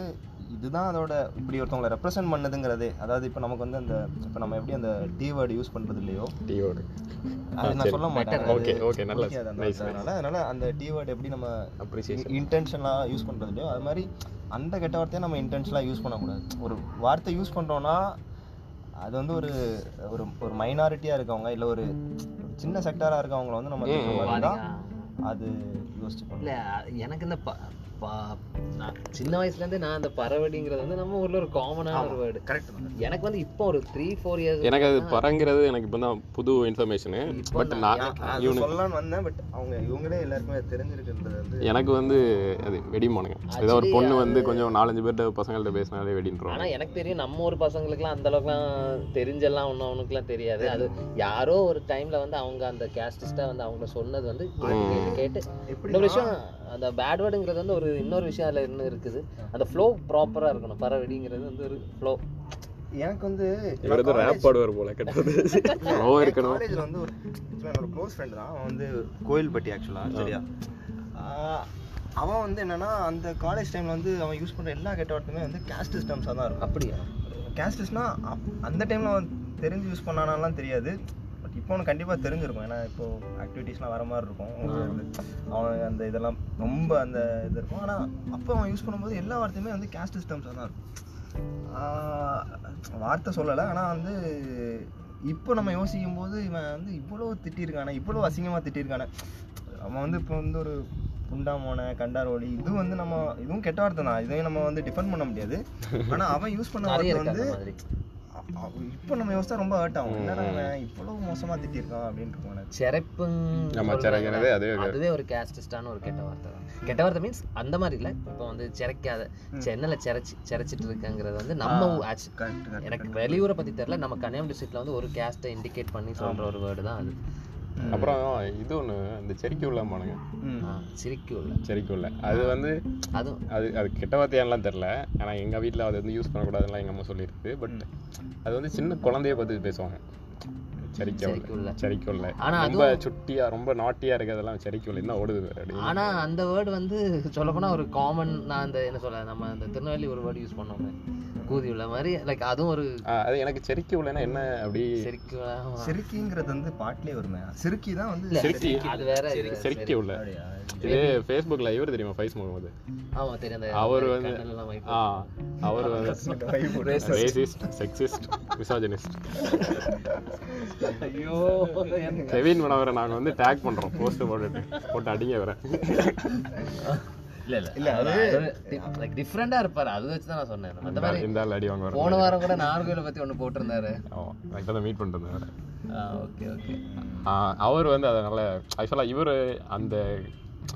இதுதான் அதோட இப்படி ஒருத்தவங்களை ரெப்ரசென்ட் பண்ணுதுங்கிறதே. அதாவது இப்போ நமக்கு வந்து அந்த இப்போ நம்ம எப்படி அந்த டி வேர்டு யூஸ் பண்றது இல்லையோ? டியோடு அது நான் சொல்ல மாட்டேன். Okay, okay, நல்ல- அதனால அதனால அந்த டி வேர்டு எப்படி நம்ம அப்ரிசியேஷன் இன்டென்ஷனாக யூஸ் பண்றது இல்லையோ அது மாதிரி அந்த கெட்ட வார்த்தையை நம்ம இன்டென்ஷனாக யூஸ் பண்ணக்கூடாது. ஒரு வார்த்தை யூஸ் பண்றோம்னா அது வந்து ஒரு ஒரு ஒரு மைனாரிட்டியாக இருக்கவங்க இல்லை ஒரு சின்ன செக்டாராக இருக்கவங்கள வந்து நம்ம அது யோசிச்சு இல்ல எனக்கு இந்த ப- நான் சின்ன வயசுல இருந்தே நான் அந்த பறவடிங்கிறது வந்து நம்ம ஊர்ல ஒரு காமனான ஒரு வேர்டு கரெக்ட் எனக்கு வந்து இப்போ ஒரு த்ரீ ஃபோர் இயர்ஸ் எனக்கு அது பறங்கிறது எனக்கு இப்போ தான் புது இன்ஃபர்மேஷனு பட் நான் சொல்லலாம்னு வந்தேன் பட் அவங்க இவங்களே எல்லாருக்குமே தெரிஞ்சிருக்குன்றது வந்து எனக்கு வந்து அது வெடிமானுங்க. ஏதோ ஒரு பொண்ணு வந்து கொஞ்சம் நாலஞ்சு பேர்ட்ட பசங்கள்ட்ட பேசினாலே வெடின்றோம் ஆனா எனக்கு தெரியும் நம்ம ஊர் பசங்களுக்குலாம் அந்த அளவுக்குலாம் தெரிஞ்செல்லாம் ஒன்றும் அவனுக்குலாம் தெரியாது. அது யாரோ ஒரு டைம்ல வந்து அவங்க அந்த கேஸ்டிஸ்டா வந்து அவங்க சொன்னது வந்து கேட்டு கேட்டு இன்னொரு விஷயம் அந்த பேட் வேர்டுங்கிறது வந்து ஒரு இன்னொரு விஷயம் அதுல இன்னும் இருக்குது. அந்த ஃப்ளோ ப்ராப்பரா இருக்கணும். பறவடிங்கிறது வந்து ஒரு ஃப்ளோ எனக்கு வந்து ரேப் பாடுவார் போல கெட்டது லோ இருக்கணும். காலேஜில் வந்து ஒரு என்னோட க்ளோஸ் ஃப்ரெண்ட் தான். அவன் வந்து கோயில்பட்டி ஆக்சுவலாக சரியா ஆஹ் அவன் வந்து என்னன்னா அந்த காலேஜ் டைம்ல வந்து அவன் யூஸ் பண்ற எல்லா கெட்ட வார்த்தையுமே வந்து கேஸ்ட் சிஸ்டம்ஸாக தான் இருக்கும். அப்படியா? கேஸ்டிஸ்னா அந்த டைம்ல அவன் தெரிஞ்சு யூஸ் பண்ணானாலாம் தெரியாது. இப்போ அவனுக்கு கண்டிப்பாக தெரிஞ்சிருக்கும். ஏன்னா இப்போ ஆக்டிவிட்டீஸ்லாம் வர மாதிரி இருக்கும். அவன் அந்த இதெல்லாம் ரொம்ப அந்த இது இருக்கும். ஆனால் அப்போ அவன் யூஸ் பண்ணும்போது எல்லா வார்த்தையுமே வந்து கேஸ்ட் சிஸ்டம்ஸாக தான் இருக்கும். வார்த்தை சொல்லலை. ஆனால் வந்து இப்போ நம்ம யோசிக்கும் போது இவன் வந்து இவ்வளோ திட்டியிருக்கானே இவ்வளோ அசிங்கமாக திட்டியிருக்கானே அவன் வந்து இப்போ வந்து ஒரு புண்டாமோன கண்டாரோலி இது வந்து நம்ம இதுவும் கெட்ட வார்த்தை தான். இதையும் நம்ம வந்து டிஃபெண்ட் பண்ண முடியாது. ஆனால் அவன் யூஸ் பண்ண வார்த்தை வந்து இப்போ நம்ம யோசிச்சா ரொம்ப ஹர்ட் ஆகும். என்னடா இவ்வளவு மோசமா திட்டிருக்கான் அப்படின்னு செரக்கிறது அதுவே ஒரு- கேஸ்டிஸ்டான ஒரு கெட்ட வார்த்தை தான். கெட்ட வார்த்தை மீன்ஸ் அந்த மாதிரி இல்ல இப்போ வந்து சிறைக்காத சென்னையில சிறைச்சி சிறைச்சிட்டு இருக்கங்கிறது வந்து நம்ம கரெக்ட் எனக்கு வெளியூரை பத்தி தெரியல நம்ம கன்னியாகுமரி டிஸ்ட்ரிக்ட்ல வந்து ஒரு கேஸ்ட்டை இண்டிகேட் பண்ணி சொல்ற ஒரு வேர்டு தான் அது. அப்புறம் இது ஒன்று இந்த செரிக்கு உள்ள மானுங்க சிரிக்கு உள்ள. செரிக்கு உள்ள. அது வந்து அதுவும் அது அது கெட்ட வார்த்தையான்லாம் தெரில. ஆனால் எங்கள் வீட்டில் அது வந்து யூஸ் பண்ணக்கூடாதுலாம் எங்கள் அம்மா சொல்லியிருக்கு பட் அது வந்து சின்ன குழந்தைய பார்த்து பேசுவாங்க. செரிக்க செரிக்க உள்ள. உள்ள செரிக்க உள்ள. ஆனா ரொம்ப சுட்டியா ரொம்ப நாட்டியா இருக்கிறதெல்லாம் செரிக்க உள்ள. என்ன ஓடுது ஆனா அந்த வேர்டு வந்து சொல்லப்போனா ஒரு காமன் நான் அந்த என்ன சொல்ல நம்ம அந்த திருநெல்வேலி ஒரு வேர்டு யூஸ் பண்ணோமே கூதி உள்ள மாதிரி லைக் அதுவும் ஒரு அது எனக்கு செரிக்க உள்ளனா என்ன அப்படி? செருக்கு சிறுக்கிங்கிறது வந்து பாட்டிலே வருமே. சிறுக்கி தான் வந்து செருக்கி. அது வேற. செரிக்க உள்ள? இது ஃபேஸ்புக்ல இவர் தெரியுமா ஃபைஸ் முகமது? ஆமா தெரியும் அவர் வந்து. ஆ அவர் வந்து ரேசிஸ்ட் செக்ஸிஸ்ட் மிசாஜினிஸ்ட் ஐயோ கெவின் மனோகரை நாங்க வந்து டேக் பண்றோம். போஸ்ட் போட்டுட்டு போட்டு அடிங்க வரேன் இல்ல இல்ல. இல்ல, அது லைக் டிஃப்ரெண்டா இருப்பாரு. அது வச்சு தான் நான் சொன்னேன். அந்த மாதிரி இந்த அடி வாங்க போன வாரம் கூட நாகர்கோயில பத்தி ஒண்ணு போட்டிருந்தாரு. ஆமா இப்பதான் மீட் பண்ணிட்டு. ஓகே ஓகே அவர் வந்து அதனால ஆக்சுவலாக இவர் அந்த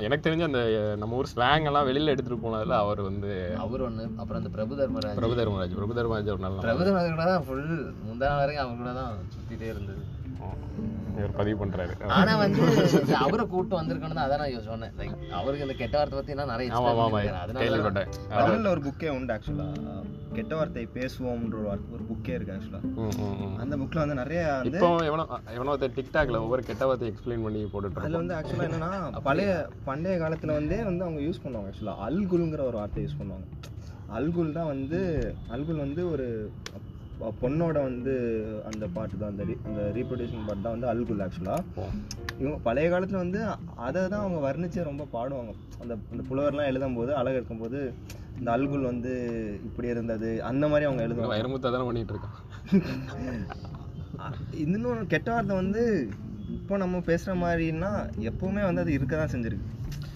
எனக்கு தெரிஞ்ச அந்த நம்ம ஊர் ஸ்லாங் எல்லாம் வெளியில எடுத்துட்டு போனதுல அவர் வந்து அவர் ஒண்ணு அப்புறம் அந்த பிரபு தர்மராஜ். பிரபு தர்மராஜ் பிரபு தர்மராஜ் ஒரு நல்ல பிரபு தர்மராஜ் கூட தான் ஃபுல் முந்தா வரைக்கும் அவர் கூட தான் சுத்திட்டே இருந்தது. இவர் பதிவு பண்றாரு. ஆனா வந்து அவரை கூட்டு வந்திருக்கணும் அதான் நான் சொன்னேன். லைக் அவருக்கு இந்த கெட்ட வார்த்தை பத்தி எல்லாம் நிறைய தமிழ்ல ஒரு புக்கே உண்டு ஆக்சுவலா கெட்ட வார்த்தை பேசுவோம்ன்ற ஒரு வார்த்தை- ஒரு புக்கே இருக்கு ஆக்சுவலா. அந்த புக்ல வந்து நிறைய வந்து இப்போ எவனோ எவனோ ஒருத்தர் டிக்டாக்ல ஒவ்வொரு கெட்ட வார்த்தை எக்ஸ்பிளைன் பண்ணி போட்டுட்டு அதுல வந்து ஆக்சுவலா என்னன்னா பழைய பண்டைய காலத்துல வந்தே வந்து அவங்க யூஸ் பண்ணுவாங்க ஆக்சுவலா அல்குல்ங்கிற ஒரு வார்த்தை யூஸ் பண்ணுவாங்க. அல்குல் தான் வந்து அல்குல் வந்து ஒரு பொண்ணோட வந்து அந்த பாட்டு தான் அந்த re- அந்த ரீப்ரொடியூசிங் பாட்டு தான் வந்து அல்குல் ஆக்சுவலா இவங்க பழைய காலத்துல வந்து அதை தான் அவங்க வர்ணிச்சு ரொம்ப பாடுவாங்க. அந்த அந்த புலவர்லாம் எழுதும் போது அழகு இருக்கும்போது இந்த அல்குல் வந்து இப்படி இருந்தது அந்த மாதிரி அவங்க எழுதுவாங்க. வைரமுத்தா தானே பண்ணிட்டு இருக்கான். இன்னும் கெட்ட வார்த்தை வந்து இப்போ நம்ம பேசுற மாதிரின்னா எப்பவுமே வந்து அது இருக்க தான் செஞ்சிருக்கு.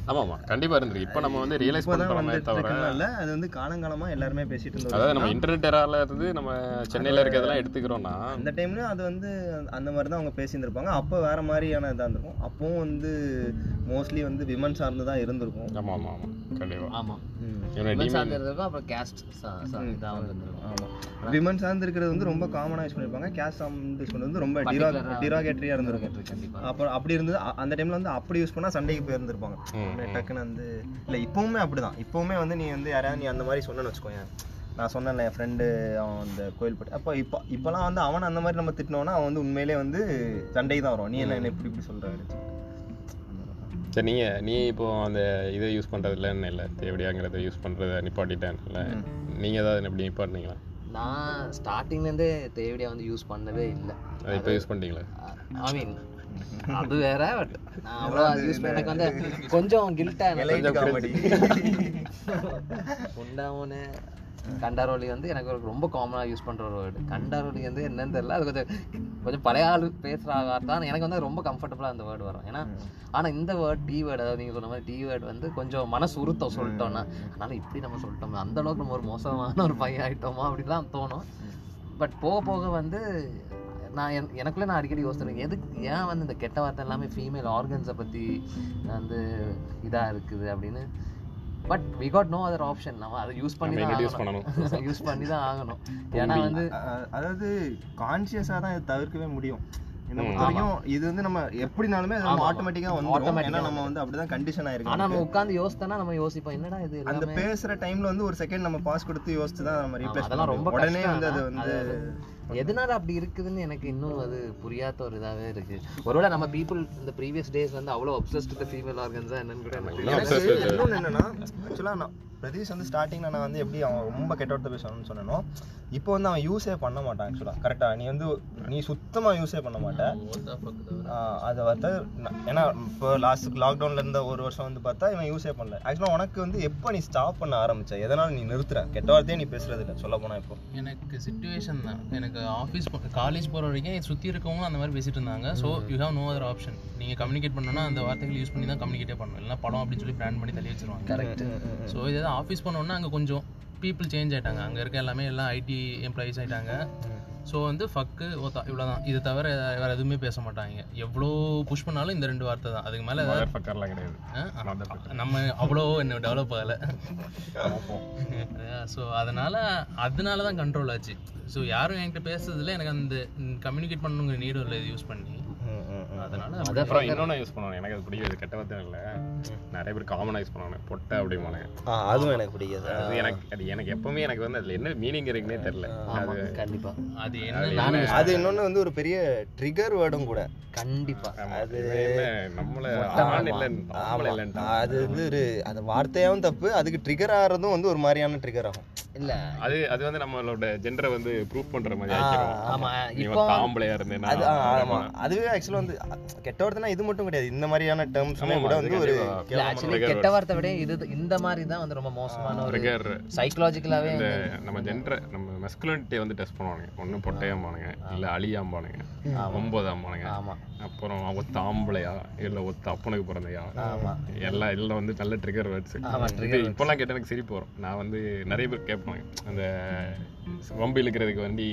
ஆமா ஆமா கண்டிப்பா இருந்திருக்கு. இப்போ நம்ம வந்து ரியலைஸ் இப்போதான் பண்றோமே வந்துட்டு தவிர இருக்கனால அது வந்து காலங்காலமா எல்லாருமே பேசிட்டு இருந்தோம் அதாவது நம்ம இன்டர்நெட் எரால இருந்து நம்ம சென்னையில இருக்கிறதெல்லாம் எடுத்துக்கிறோம்னா அந்த டைம்லயும் அது வந்து அந்த மாதிரி தான் அவங்க பேசியிருந்திருப்பாங்க. அப்போ வேற மாதிரியான இதாக இருந்திருக்கும். அப்பவும் வந்து மோஸ்ட்லி வந்து விமன் சார்ந்து தான் இருந்திருக்கும். ஆமா ஆமா ஆமா கண்டிப்பா. ஆமா. ம். இவனை Women demon- சார்ந்து இருந்திருக்கும் அப்புறம் கேஸ்ட் இதாகவும் இருந்திருக்கும் ஆமா. விமன் சார்ந்து இருக்கிறது வந்து ரொம்ப காமனா யூஸ் பண்ணிருப்பாங்க. கேஸ் சார்ந்து யூஸ் பண்ணது வந்து ரொம்ப Particular-ஆ டிராகேட்டரியா இருந்திருக்கும். அப்புறம் அப்படி இருந்தது அந்த டைம்ல வந்து அப்படி யூஸ் பண்ணா சண்டைக்கு போயிருந்திருப்பாங்க. டக்குன்னு வந்து இல்ல இப்பவுமே அப்படிதான். இப்பவுமே வந்து நீ வந்து யாரையாவது நீ அந்த மாதிரி சொன்னேன்னு வச்சுக்கோயேன். நான் சொன்னேன்ல என் ஃப்ரெண்டு அவன் அந்த கோயில்பட்டு அப்போ இப்போ இப்போலாம் வந்து அவன் அந்த மாதிரி நம்ம திட்டினோன்னா அவன் வந்து உண்மையிலே வந்து சண்டைக்கு தான் வரும் நீ என்ன என்ன இப்படி இப்படி சொல்றாரு சரி நீங்க நீ இப்போ அந்த இதை யூஸ் பண்றது இல்லைன்னு இல்லை? தேவடியாங்கிறத யூஸ் பண்றத நிப்பாட்டிட்டேன்ல நீங்க ஏதாவது எப்படி நிப்பாட்டினீங்களா? நான் ஸ்டார்டிங்ல இருந்தே தேவடியா வந்து யூஸ் பண்ணதே இல்லை. அதை இப்போ யூஸ் பண்ணிட்டீங்களா? ஐ மீன் அது வேற பட் நான் அவ்வளோ யூஸ் பண்ண எனக்கு வந்து கொஞ்சம் கில்ட்டா காமெடி உண்டாமனு கண்டாரோலி வந்து எனக்கு ரொம்ப காமனாக யூஸ் பண்ணுற ஒரு வேர்டு கண்டாரோலி வந்து என்னன்னு தெரியல. அது கொஞ்சம் கொஞ்சம் பழைய ஆள் பேசுகிற வார்த்தை எனக்கு வந்து ரொம்ப கம்ஃபர்டபுளாக அந்த வேர்டு வரும். ஏன்னா ஆனால் இந்த வேர்ட் டி வேர்டு அதாவது நீங்கள் சொன்ன மாதிரி டி வேர்டு வந்து கொஞ்சம் மனசு உருத்தம் சொல்லிட்டோம்னா அதனால இப்படி நம்ம சொல்லிட்டோம் அந்த அளவுக்கு நம்ம ஒரு மோசமான ஒரு பையன் ஆயிட்டோமா அப்படிலாம் தோணும். பட் போக போக வந்து நான் என் எனக்குள்ளே நான் அடிக்கடி யோசிச்சிருக்கேன் எதுக்கு ஏன் வந்து இந்த கெட்ட வார்த்தை எல்லாமே ஃபீமேல் ஆர்கன்ஸை பற்றி வந்து இதாக இருக்குது அப்படின்னு but we got no other option நம்ம அதை யூஸ் பண்ணி தான் introduce ஆகணும். யூஸ் பண்ணி தான் ஆகணும். ஏன்னா வந்து அதாவது கான்சியஸா தான் இதை தவிர்க்கவே முடியும். இது வந்து நம்ம எப்படினாலுமே அது நம்ம ஆட்டோமேட்டிக்கா வந்துடும் ஏன்னா நம்ம வந்து அப்படிதான் கண்டிஷன் ஆனா ஆயிருக்கோம் நம்ம உட்காந்து யோசித்தோன்னா நம்ம யோசிப்போம் என்னடா இது அந்த பேசுற டைம்ல வந்து ஒரு செகண்ட் நம்ம பாஸ் கொடுத்து யோசிச்சு தான் நம்ம ரீப்ளேஸ் அதெல்லாம் ரொம்ப உடனே வந்து அது ஆனா. வந்து எதனால அப்படி இருக்குதுன்னு எனக்கு இன்னும் அது புரியாத ஒரு இதாவே இருக்கு. ஒருவேளை நம்ம பீப்புள் இந்த ப்ரீவியஸ் டேஸ் வந்து அவ்வளோ obsessed with ஃபீமேல் ஆர்கன்ஸா என்னன்னு கூட எனக்கு இன்னொன்னு என்னன்னா ஆக்சுவலா நான் பிரதீஷ் வந்து ஸ்டார்டிங்ல நான் வந்து எப்படி அவன் ரொம்ப கெட்ட வார்த்தை பேசணும்னு சொன்னனோ இப்போ வந்து அவன் யூஸே பண்ண மாட்டான் ஆக்சுவலா கரெக்டா நீ வந்து நீ சுத்தமா யூஸே பண்ண மாட்ட. ஆஹ் அதை நான்- ஏன்னா இப்போ லாஸ்ட் லாக்டவுன்ல இருந்த ஒரு வருஷம் வந்து பார்த்தா இவன் யூஸே பண்ணல. ஆக்சுவலா உனக்கு வந்து எப்போ நீ ஸ்டாப் பண்ண ஆரம்பிச்ச? எதனால நீ நிறுத்துற? கெட்ட வார்த்தையே நீ பேசுறது இல்லை. சொல்ல போனா இப்போ. எனக்கு சுச்சுவேஷன் தான். எனக்கு ஆஃபீஸ் காலேஜ் போகிற வரைக்கும் சுற்றி இருக்கவங்க அந்த மாதிரி பேசிட்டு இருந்தாங்க. So you have no other option நீங்கள் கம்யூனிகேட் பண்ணணும்னா அந்த வார்த்தைகள் யூஸ் பண்ணி தான் கம்யூனிகேட்டே பண்ணணும். இல்லைனா படம் அப்படின்னு சொல்லி பிளான் பண்ணி தள்ளி வச்சிருவாங்க. கரெக்ட் ஸோ இது ஆஃபீஸ் பண்ணோன்னா அங்கே கொஞ்சம் பீப்புள் சேஞ்ச் ஆயிட்டாங்க. அங்கே இருக்க எல்லாமே எல்லாம் ஐடி எம்ப்ளாயீஸ் ஆயிட்டாங்க. ஸோ வந்து ஃபக்கு ஓத்தா இவ்வளோதான் இது தவிர வேறு எதுவுமே பேச மாட்டாங்க. எவ்வளோ புஷ் பண்ணாலும் இந்த ரெண்டு வார்த்தை தான். அதுக்கு மேலே ஃபக்கர்லாம் கிடையாது. நம்ம அவ்வளோ இன்னும் டெவலப் ஆகலை. ஸோ அதனால அதனால தான் கண்ட்ரோல் ஆச்சு. ஸோ யாரும் என்கிட்ட பேசுறதுல எனக்கு அந்த கம்யூனிகேட் பண்ணணுங்கிற நீடும் இல்லை இது யூஸ் பண்ணி. அதனால அப்புறம் இன்னொன்று யூஸ் பண்ணுவாங்க எனக்கு அது பிடிக்காது கெட்ட வார்த்தை இல்லை. நிறைய பேர் காமனாக யூஸ் பண்ணுவாங்க பொட்டை அப்படிம்பாங்க அதுவும் எனக்கு பிடிக்காது. அது எனக்கு அது எனக்கு எப்பவுமே எனக்கு வந்து அதுல என்ன மீனிங் இருக்குன்னே தெரியல. ஆமா கண்டிப்பா. அது என்ன அது இன்னொன்னு வந்து ஒரு பெரிய ட்ரிகர் வேர்டும் கூட. கண்டிப்பா. அது நம்மள ஆண் இல்லைன்னு ஆம்பளை இல்லைன்ட்டு அது வந்து ஒரு அந்த வார்த்தையாவும் தப்பு அதுக்கு ட்ரிகர் ஆகிறதும் வந்து ஒரு மாதிரியான ட்ரிகர் ஆகும். இல்ல. அது அது வந்து நம்மளோட ஜெண்டரை வந்து ப்ரூஃப் பண்ற மாதிரி ஆமா. இப்போ ஆம்பளையா இருந்தேன்னா ஆமா. அதுவே ஆக்சுவலாக வந்து கெட்ட வார்த்தைனா இது மட்டும் கிடையாது. இந்த மாதிரியான டேர்ம்ஸ்மே கூட வந்து ஒரு இல்ல ஆக்சுவலி கெட்ட வார்த்தை விட இது இந்த மாதிரி தான் வந்து ரொம்ப மோசமான ஒரு சைக்கலாஜிக்கலாவே நம்ம ஜெண்டரை நம்ம மெஸ்குலினிட்டியை வந்து டெஸ்ட் பண்ணுவானுங்க. ஒண்ணு பொட்டையாம்பானுங்க இல்ல அழியாம்பானுங்க ஒன்பதாம்பானுங்க ஆமா. அப்புறம் ஒத்த ஆம்பளையா இல்ல ஒத்த அப்பனுக்கு பிறந்தையா ஆமா. எல்லாம் எல்லாம் வந்து நல்ல ட்ரிகர் வேர்ட்ஸ் இப்போலாம் கேட்ட எனக்கு சிரிப்பு வரும். நான் வந்து நிறைய பேர் கேட்பாங்க அந்த வம்பு இழுக்கிறதுக்கு வேண்டி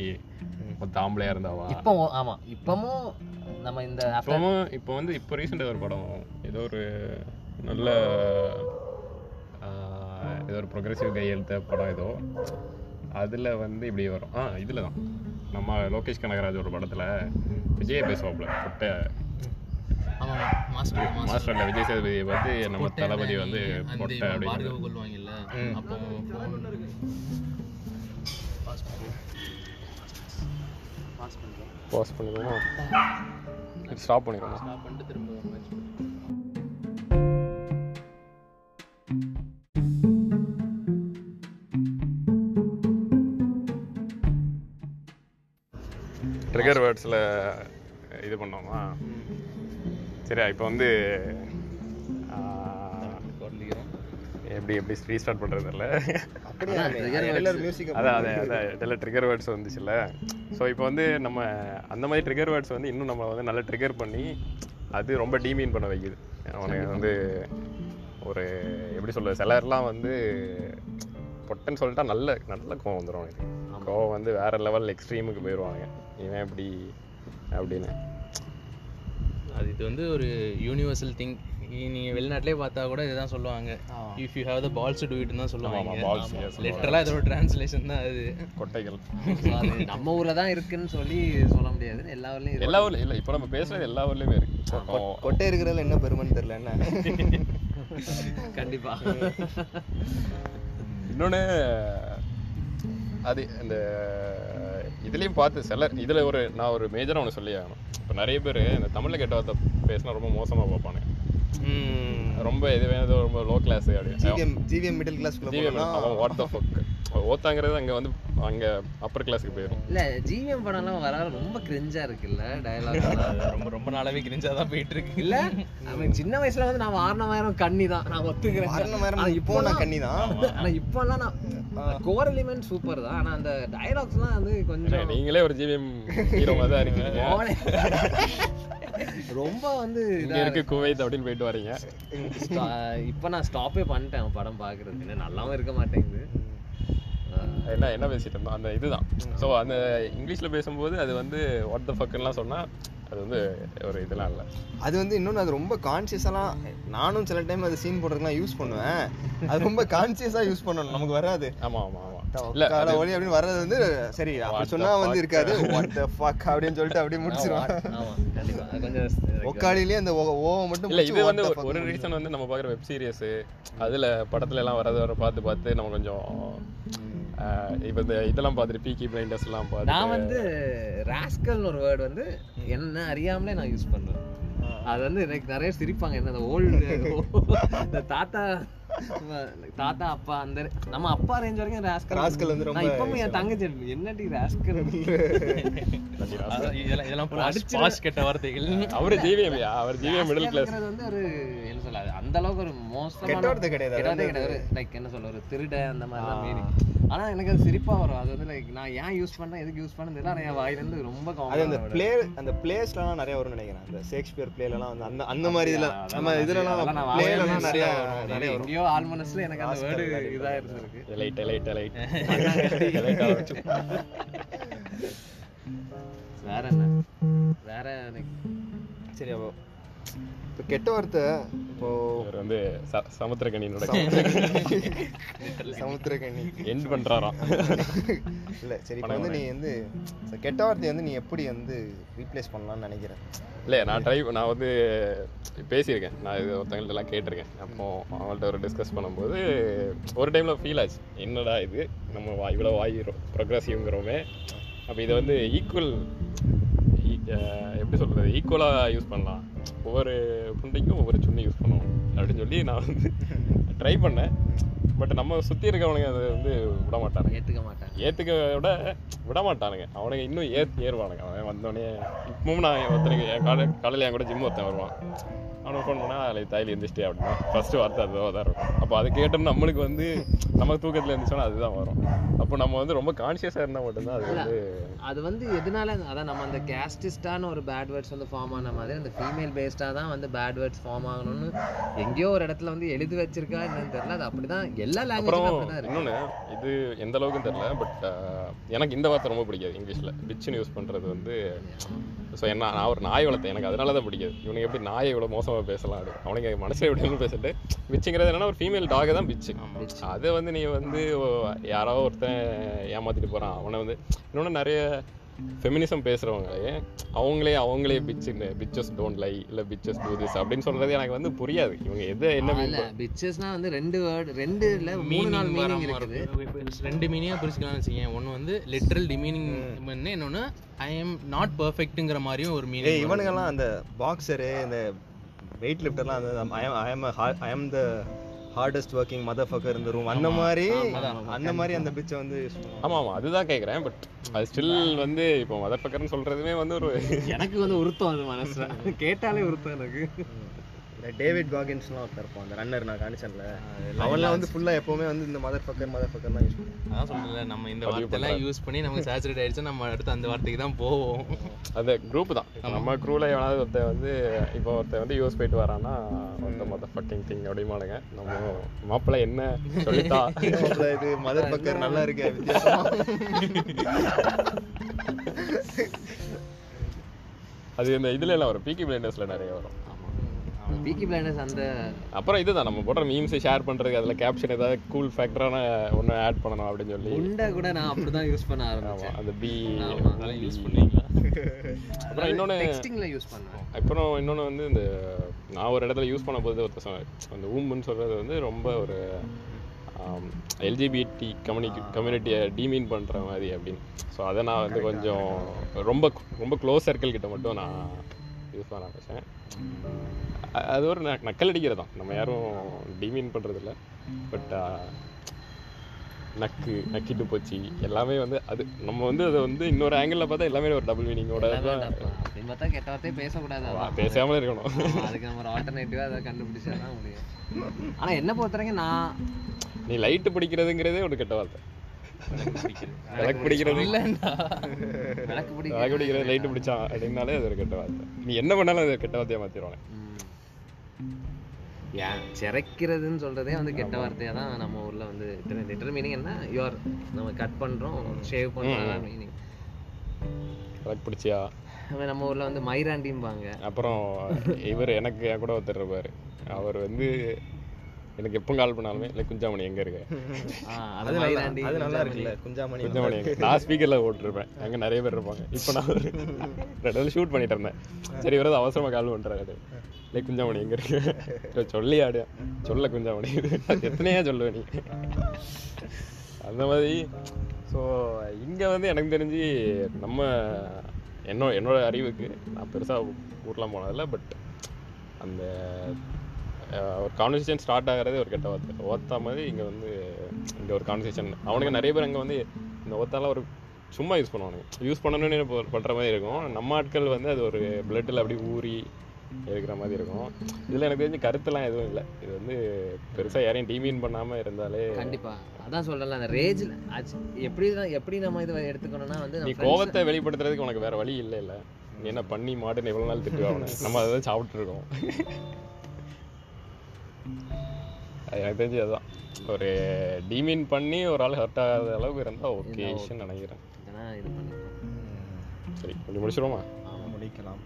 ஒத்த ஆம்பளையா இருந்தாவா இப்போ ஆமா இப்பமும் நம்ம இந்த இப்போவும் இப்போ வந்து இப்போ ரீசெண்டாக ஒரு படம் ஏதோ ஒரு நல்ல ஏதோ ஒரு ப்ரொக்ரெசிவ் கை எழுத்த படம் ஏதோ. அதில் வந்து இப்படி வரும். ஆ இதில் தான் நம்ம லோகேஷ் கனகராஜ் ஒரு படத்தில் விஜய் பேசுவாப்புல மாஸ்டர் மாஸ்டர்ல விஜய் சேதுபதி வந்து நம்ம தளபதி வந்து பொட்டை அப்படின்னு கொள்வாங்கல்ல அப்போ. பாஸ் பண்ணிடுவோமா ஸ்டாப் பண்ணிடுவோமா Stop பண்ணிட்டு திரும்ப. ட்ரிகர் வேர்ட்ஸில் இது பண்ணோமா சரியா இப்போ வந்து எப்படி எப்படி ரீஸ்டார்ட் பண்ணுறது இல்லை அப்படியே? மியூசிக் அதான் அதான் அதான் இதில் ட்ரிகர் வேர்ட்ஸ் வந்துச்சுல்ல. ஸோ இப்போ வந்து நம்ம அந்த மாதிரி ட்ரிகர் வேர்ட்ஸ் வந்து இன்னும் நம்ம வந்து நல்லா ட்ரிகர் பண்ணி அது ரொம்ப டீமீன் பண்ண வைக்குது. அவனுக்கு வந்து ஒரு எப்படி சொல்றது சிலர்லாம் வந்து பொட்டன்னு சொல்லிட்டா நல்ல நல்ல கோவம் வந்துடும் அவனுக்கு கோவம் வந்து வேற லெவல் எக்ஸ்ட்ரீமுக்கு போயிடுவாங்க இவன் எப்படி அப்படின்னு. அது இது வந்து ஒரு யூனிவர்சல் திங் நீங்க வெளிநாட்டிலே பார்த்தா கூட இதுதான் சொல்லுவாங்க. If you have the balls to it தான் சொல்லுவாங்க. balls, yes, லிட்டரலா இதோட டிரான்ஸ்லேஷன் தான் அது. கொட்டைகள். நம்ம ஊர்ல தான் இருக்குன்னு சொல்லி சொல்ல முடியாது எல்லா ஊர்லயும். எல்லா ஊர்லயும் இல்லை இப்போ நம்ம பேசுறது எல்லா ஊர்லயுமே இருக்கு. கொட்டை இருக்கிறதுல என்ன பெருமைன்னு தெரியல என்ன? கண்டிப்பா. இன்னொன்று அது இந்த இதுலேயும் பார்த்து சிலர் இதில் ஒரு நான் ஒரு மேஜராக ஒன்று சொல்லி ஆகணும். இப்போ நிறைய பேர் இந்த தமிழில் கெட்ட வார்த்தை பேசினா ரொம்ப மோசமாக பார்ப்பானே ரொம்ப இது வேணும் ரொம்ப low class GVM GVM middle கிளாஸ்க்குள்ள GVM அவன் வாட் த ஃபக் ஓத்தாங்கிறது அங்கே வந்து அங்கே அப்பர் கிளாஸுக்கு போயிடும் இல்ல ஜிவிஎம் படம்லாம் வர வர ரொம்ப கிரிஞ்சா இருக்குல்ல டயலாக் ரொம்ப ரொம்ப நாளாவே கிரிஞ்சா தான் போயிட்டு இருக்கு இல்ல அவன் சின்ன வயசுல வந்து நான் வாரணமாயிரம் கண்ணி தான் நான் ஒத்துக்கிறேன். வாரணமாயிரம் ஆனா இப்போ நான் கண்ணி தான்? ஆனா இப்போலாம் நான் கோர் எலிமெண்ட் சூப்பர் தான் ஆனா அந்த டயலாக்ஸ்லாம் வந்து கொஞ்சம் நீங்களே ஒரு ஜிவிஎம் ஹீரோ மாதிரி தான் இருக்கீங்க. ரொம்ப வந்து இங்கே இருக்கு குவைத் அப்படின்னு போயிட்டு வரீங்க. இப்ப நான் ஸ்டாப்பே பண்ணிட்டேன் படம் பாக்குறது என்ன நல்லாவும் இருக்க மாட்டேங்குது. என்ன என்ன பேசிட்டு இருந்தோம்? அந்த இதுதான். ஸோ அந்த இங்கிலீஷில் பேசும்போது அது வந்து வாட் த ஃபக்குலாம் சொன்னால் அது வந்து ஒரு இதெல்லாம் இல்லை. அது வந்து இன்னொன்று அது ரொம்ப கான்சியஸாலாம் நானும் சில டைம் அது சீன் போடுறதுக்குலாம் யூஸ் பண்ணுவேன். அது ரொம்ப கான்சியஸாக யூஸ் பண்ணணும் நமக்கு வராது. ஆமாம் ஆமாம் ஆமாம் இல்லை ஒளி அப்படின்னு வர்றது வந்து சரி அப்படி சொன்னா வந்து இருக்காது. வாட் த ஃபக் அப்படின்னு சொல்லிட்டு அப்படியே முடிச்சிருவான். ஆமா கண்டிப்பா. கொஞ்சம் அந்த ஓ- ஓவம் மட்டும் இல்ல இது what வந்து the ஒரு- ரீசன் வந்து நம்ம பார்க்குற வெப் சீரிஸ் அதுல படத்துல எல்லாம் வரது வர பார்த்து பார்த்து நம்ம கொஞ்சம் இப்ப இந்த இதெல்லாம் பார்த்துட்டு பீக்கி பிளைண்டர்ஸ் எல்லாம் பார்த்து நான் வந்து ராஸ்கல்னு ஒரு வேர்டு வந்து என்ன அறியாமலே நான் யூஸ் பண்றேன். அது வந்து எனக்கு நிறைய சிரிப்பாங்க. என்ன அந்த ஓல்டு இந்த தாத்தா தாத்தா அப்பா அந்த நம்ம அப்பா ரேஞ்ச் வரைக்கும் ராஸ்கல் ராஸ்கல் வந்து ரொம்ப இப்பவும் என் தங்கச்சி என்னடி ராஸ்கல் இதெல்லாம் இதெல்லாம் ஒரு பாஸ் அடிச்சு- கெட்ட வார்த்தைகள். அவரு ஜிவிஎம் அவர் ஜிவிஎம் மிடில் கிளாஸ் வந்து ஒரு சொல்ல அந்த அளவுக்கு ஒரு மோசமான கிடையாது. கிடையாது. லைக் என்ன சொல்ல ஒரு திருட அந்த மாதிரி தான் மீனிங் ஆனா எனக்கு அது சிரிப்பா வரும். அது வந்து லைக் நான் ஏன் யூஸ் பண்றேன்? எதுக்கு யூஸ் பண்ணேன் தெரியல. என் வாயில இருந்து ரொம்ப அது அந்த பிளே அந்த பிளேஸ்லாம் நிறைய வரும்னு நினைக்கிறேன். அந்த ஷேக்ஸ்பியர் பிளேலலாம் வந்து அந்த அந்த மாதிரி இதுல நம்ம இதுலலாம் பிளேலலாம் நிறைய நிறைய வரும். எங்கேயோ ஆல்மனஸ்ல எனக்கு அந்த வேர்டு இதா இருந்திருக்கு எலைட் எலைட் எலைட் வேற என்ன? வேற எனக்கு சரி அப்போ இப்போ கெட்ட வார்த்தை இப்போ வந்து ச- சமுத்திரக்கனியோட சமுத்திரக்கண்ணி எண்ட் பண்றாராம். இல்ல சரி இப்போ வந்து நீ வந்து கெட்ட வார்த்தையை வந்து நீ எப்படி வந்து ரீப்ளேஸ் பண்ணலாம்னு நினைக்கிறேன்? இல்லை நான் ட்ரை நான் வந்து பேசியிருக்கேன். நான் இது ஒருத்தங்கள்ட்ட எல்லாம் கேட்டிருக்கேன். அப்போ அவங்கள்ட்ட ஒரு டிஸ்கஸ் பண்ணும்போது ஒரு டைமில் ஃபீல் ஆச்சு. என்னடா இது? நம்ம வா இவ்வளோ வாயிரும் ப்ரொக்ரஸிவ்ங்கிறோமே அப்போ இதை வந்து ஈக்குவல் எப்படி சொல்கிறது ஈக்குவலாக யூஸ் பண்ணலாம். ஒவ்வொரு புண்டைக்கும் ஒவ்வொரு சுண்ணி யூஸ் பண்ணுவோம். அப்படின்னு சொல்லி நான் வந்து ட்ரை பண்ணேன். பட் நம்ம சுத்தி இருக்கவனுங்க அதை வந்து விட மாட்டானுங்க. ஏத்துக்க மாட்டாங்க. ஏத்துக்க விட விட மாட்டானுங்க. அவனுங்க இன்னும் ஏத் ஏறுவானுங்க. அவன் வந்தோடனே இப்பவும் நான் ஒருத்தனுக்கு என் காலை காலையில் என் கூட ஜிம் ஒருத்தன் வருவான். அவனுக்கு ஃபோன் பண்ணா அதில் தாயில் இருந்துச்சிட்டே அப்படின்னா ஃபர்ஸ்ட் வார்த்தை அதுவாக தான் இருக்கும். அப்போ அது கேட்டோம்னா நம்மளுக்கு வந்து நம்ம தூக்கத்தில் இருந்துச்சோன்னா அதுதான் வரும். அப்போ நம்ம வந்து ரொம்ப கான்சியஸாக இருந்தால் மட்டும்தான் அது வந்து அது வந்து எதனால அதான் நம்ம அந்த கேஸ்டிஸ்டான ஒரு பேட் வேர்ட்ஸ் வந்து ஃபார்ம் ஆன மாதிரி அந்த ஃபீமேல் பேஸ்டாக தான் வந்து பேட் வேர்ட்ஸ் ஃபார்ம் ஆகணும்னு எங்கேயோ ஒரு இடத்துல வந்து எழுதி வச்சிருக்கா என்னன்னு தெரியல. அது அப்படிதான் எல்லா அப்புறம் லாங்குவேஜும் இன்னொன்று இது எந்த அளவுக்கு தெரியல பட் எனக்கு இந்த வார்த்தை ரொம்ப பிடிக்காது இங்கிலீஷில். பிச்சுன்னு யூஸ் பண்ணுறது வந்து ஸோ என்ன நான் ஒரு நாய் வளர்த்தேன். எனக்கு அதனால தான் பிடிக்காது. இவனுக்கு எப்படி நாயை இவ்வளோ மோசமாக பேசலாம் அப்படி அவனுக்கு மனசில் எப்படி பேசிட்டு. பிச்சுங்கிறது என்னன்னா ஒரு ஃபீமேல் டாகை தான் பிச்சு அதை வந்து நீ வந்து ஓ- யாரோ ஒருத்தன் ஏமாத்திட்டு போகிறான் அவனை வந்து இன்னொன்று நிறைய ஃபெமினிசம் பேசுகிறவங்களே அவங்களே அவங்களே பிச்சுன்னு பிச்சஸ் டோன்ட் லை இல்லை பிச்சஸ் டூ திஸ் அப்படின்னு சொல்கிறது எனக்கு வந்து புரியாது. இவங்க எதை என்ன mean இல்ல. பிச்சஸ்னா வந்து ரெண்டு வேர்டு ரெண்டு இல்ல மூணு நாலு மீனிங் இருக்குது. ரெண்டு மீனிங்காக பிரிச்சுக்கலாம்னு வச்சுக்கேன் ஒன்று வந்து லிட்ரல் டிமீனிங் இன்னொன்று ஐ எம் நாட் பர்ஃபெக்ட்டுங்கிற மாதிரியும் ஒரு மீனிங் இவனுங்கெல்லாம் அந்த பாக்ஸரு இந்த வெயிட் லிஃப்டர்லாம் அந்த I am I am the hardest working mother fucker இந்த ரூம் அந்த மாதிரி அந்த மாதிரி அந்த பிச்சை வந்து ஆமா ஆமா. அதுதான் கேக்குறேன். பட் அது ஸ்டில் வந்து இப்போ மதர் பக்கர்னு சொல்றதுமே வந்து ஒரு எனக்கு வந்து உருத்தம் அது மனசுல. கேட்டாலே உருத்தம் எனக்கு. டேவிட் காகின்ஸ்லாம் ஒருத்தர் இருப்பான் அந்த ரன்னர் நான் காணிச்சேன்ல அவன்லாம் வந்து ஃபுல்லாக எப்போவுமே வந்து இந்த மதர் ஃபக்கர் மதர் ஃபக்கர் தான் யூஸ் பண்ணுவான். அதான் சொல்றேன்ல நம்ம இந்த வார்த்தையெல்லாம் யூஸ் பண்ணி நமக்கு சேச்சுரேட் ஆயிடுச்சு நம்ம அடுத்து அந்த வார்த்தைக்கு தான் போவோம். அந்த குரூப் தான். நம்ம குரூவில் எவனாவது ஒருத்தன் வந்து இப்போ ஒருத்தன் வந்து யூஸ் போயிட்டு வரான்னா அந்த மதர் ஃபக்கிங் திங் அப்படிமானுங்க நம்ம மாப்பிள்ளை என்ன சொல்லித்தா? இது மதர் ஃபக்கர் நல்லா இருக்கு வித்தியாசமா. அது இந்த இதுல எல்லாம் வரும் பீக்கி பிளைண்டர்ஸ்ல நிறைய வரும். பீக்கி பிளைண்டர்ஸ் அந்த அப்புறம் இதுதான் நம்ம போடுற மீம்ஸ் ஷேர் பண்றதுக்கு அதுல கேப்ஷன் ஏதாவது கூல் ஃபேக்டரான ஒன்று ஆட் பண்ணணும் அப்படின்னு சொல்லி. உண்டை கூட நான் அப்படிதான் யூஸ் பண்ண ஆரம்பிச்சேன். அந்த பி. அதெல்லாம் யூஸ் பண்ணுவீங்களா அப்புறம் இன்னொன்று டெக்ஸ்டிங்ல யூஸ் பண்ணுவேன். அப்புறம் இன்னொன்று வந்து இந்த நான் ஒரு இடத்துல யூஸ் பண்ண போது ஒருத்தர் சொன்னார் அந்த ஊம்புன்னு சொல்கிறது வந்து ரொம்ப ஒரு எல்ஜிபிடி கம்யூனிட்டி கம்யூனிட்டியை டீமீன் பண்ணுற மாதிரி அப்படின்னு. ஸோ அதை நான் வந்து கொஞ்சம் ரொம்ப ரொம்ப க்ளோஸ் சர்க்கிள் கிட்ட மட்டும் நான் யூஸ் பண்ண ஆரம்பிச்சேன். அ- அது ஒரு நக்கல் அடிக்கிறது தான் நம்ம யாரும் டீமீன் பண்ணுறது இல்லை பட் நக்கு நக்கிட்டு போச்சு. எல்லாமே வந்து அது நம்ம வந்து அதை வந்து இன்னொரு ஆங்கிளில் பார்த்தா எல்லாமே ஒரு டபுள் மீனிங்கோட தான். அப்படின்னு பார்த்தா கெட்ட வார்த்தையே பேசக்கூடாது. பேசாமலே இருக்கணும். அதுக்கு நம்ம ஒரு ஆல்டர்னேட்டிவா அதை கண்டுபிடிச்சா தான் முடியும். ஆனா என்ன பொறுத்த வரைக்கும் நான் நீ லைட்டு பிடிக்கிறதுங்கிறதே ஒரு கெட்ட வார்த்தை. விளக்கு பிடிக்கிறது. விளக்கு பிடிக்கிறது. லைட்டு பிடிச்சான் அப்படின்னாலே அது ஒரு கெட்ட வார்த்தை. நீ என்ன பண்ணாலும் அது கெட்ட வார்த்தையா மாத்திடுவாங்க ஏன் சிறைக்கிறதுன்னு சொல்றதே வந்து கெட்ட வார்த்தையா தான் நம்ம ஊர்ல வந்து லிட்டர் மீனிங் என்ன? யுவர் நம்ம கட் பண்றோம் ஷேவ் பண்றோம் மீனிங் விளக்கு பிடிச்சியா? நம்ம ஊர்ல வந்து மைராண்டிம்பாங்க. அப்புறம் இவர் எனக்கு என் கூட ஒருத்தர் இருப்பாரு. அவர் வந்து எனக்கு எப்போ கால் பண்ணாலுமே இல்லை குஞ்சாமணி எங்க இருக்க? அது நல்லா மைராண்டி அது நல்லா இருக்குல்ல குஞ்சாமணி குஞ்சாமணி எங்க நான் ஸ்பீக்கர்ல போட்டிருப்பேன் அங்க நிறைய பேர் இருப்பாங்க. இப்போ நான் ஒரு ரெண்டு ஷூட் பண்ணிட்டு இருந்தேன். சரி இவரது அவசரமா கால் பண்றாரு. இல்லை குஞ்சாமணி எங்க இருக்கு? சொல்லி ஆடு சொல்ல குஞ்சாமணி. எத்தனையா சொல்லுவ நீ. அந்த மாதிரி. ஸோ இங்க வந்து எனக்கு தெரிஞ்சு நம்ம என்னோட என்னோட அறிவுக்கு நான் பெருசா ஊர்லாம் போனதில்ல பட் அந்த ஒரு கான்வர்சேஷன் ஸ்டார்ட் ஆகிறதே ஒரு கெட்ட வார்த்தை. ஓத்தா மாதிரி இங்க வந்து இங்க ஒரு கான்வர்சேஷன் அவனுக்கு நிறைய பேர் அங்க வந்து இந்த ஓத்தால ஒரு சும்மா யூஸ் பண்ணுவானுங்க. யூஸ் பண்ணணும்னு இப்போ பண்ற மாதிரி இருக்கும். நம்ம ஆட்கள் வந்து அது ஒரு பிளட்டில் அப்படி ஊறி இருக்கிற மாதிரி இருக்கும். இதுல எனக்கு தெரிஞ்ச கருத்துலாம் எதுவும் இல்லை. இது வந்து பெருசா யாரையும் டீமீன் பண்ணாம இருந்தாலே கண்டிப்பா. அதான் சொல்லல அந்த ரேஜ்ல எப்படி எப்படி நம்ம இதை எடுத்துக்கணும்னா வந்து நீ கோவத்தை வெளிப்படுத்துறதுக்கு உனக்கு வேற வழி இல்லை இல்ல நீ என்ன பண்ணி மாட்டுன்னு எவ்வளவு நாள் திட்டு அவனை நம்ம அதை அது எனக்கு தெரிஞ்சு அதுதான். ஒரு டீமீன் பண்ணி ஒரு ஆள் ஹர்ட் ஆகாத அளவுக்கு இருந்தா ஓகேன்னு நினைக்கிறேன். இதெல்லாம் இது பண்ணிக்கலாம். சரி கொஞ்சம் முடிச்சிருவோமா முடிக்கலாம்.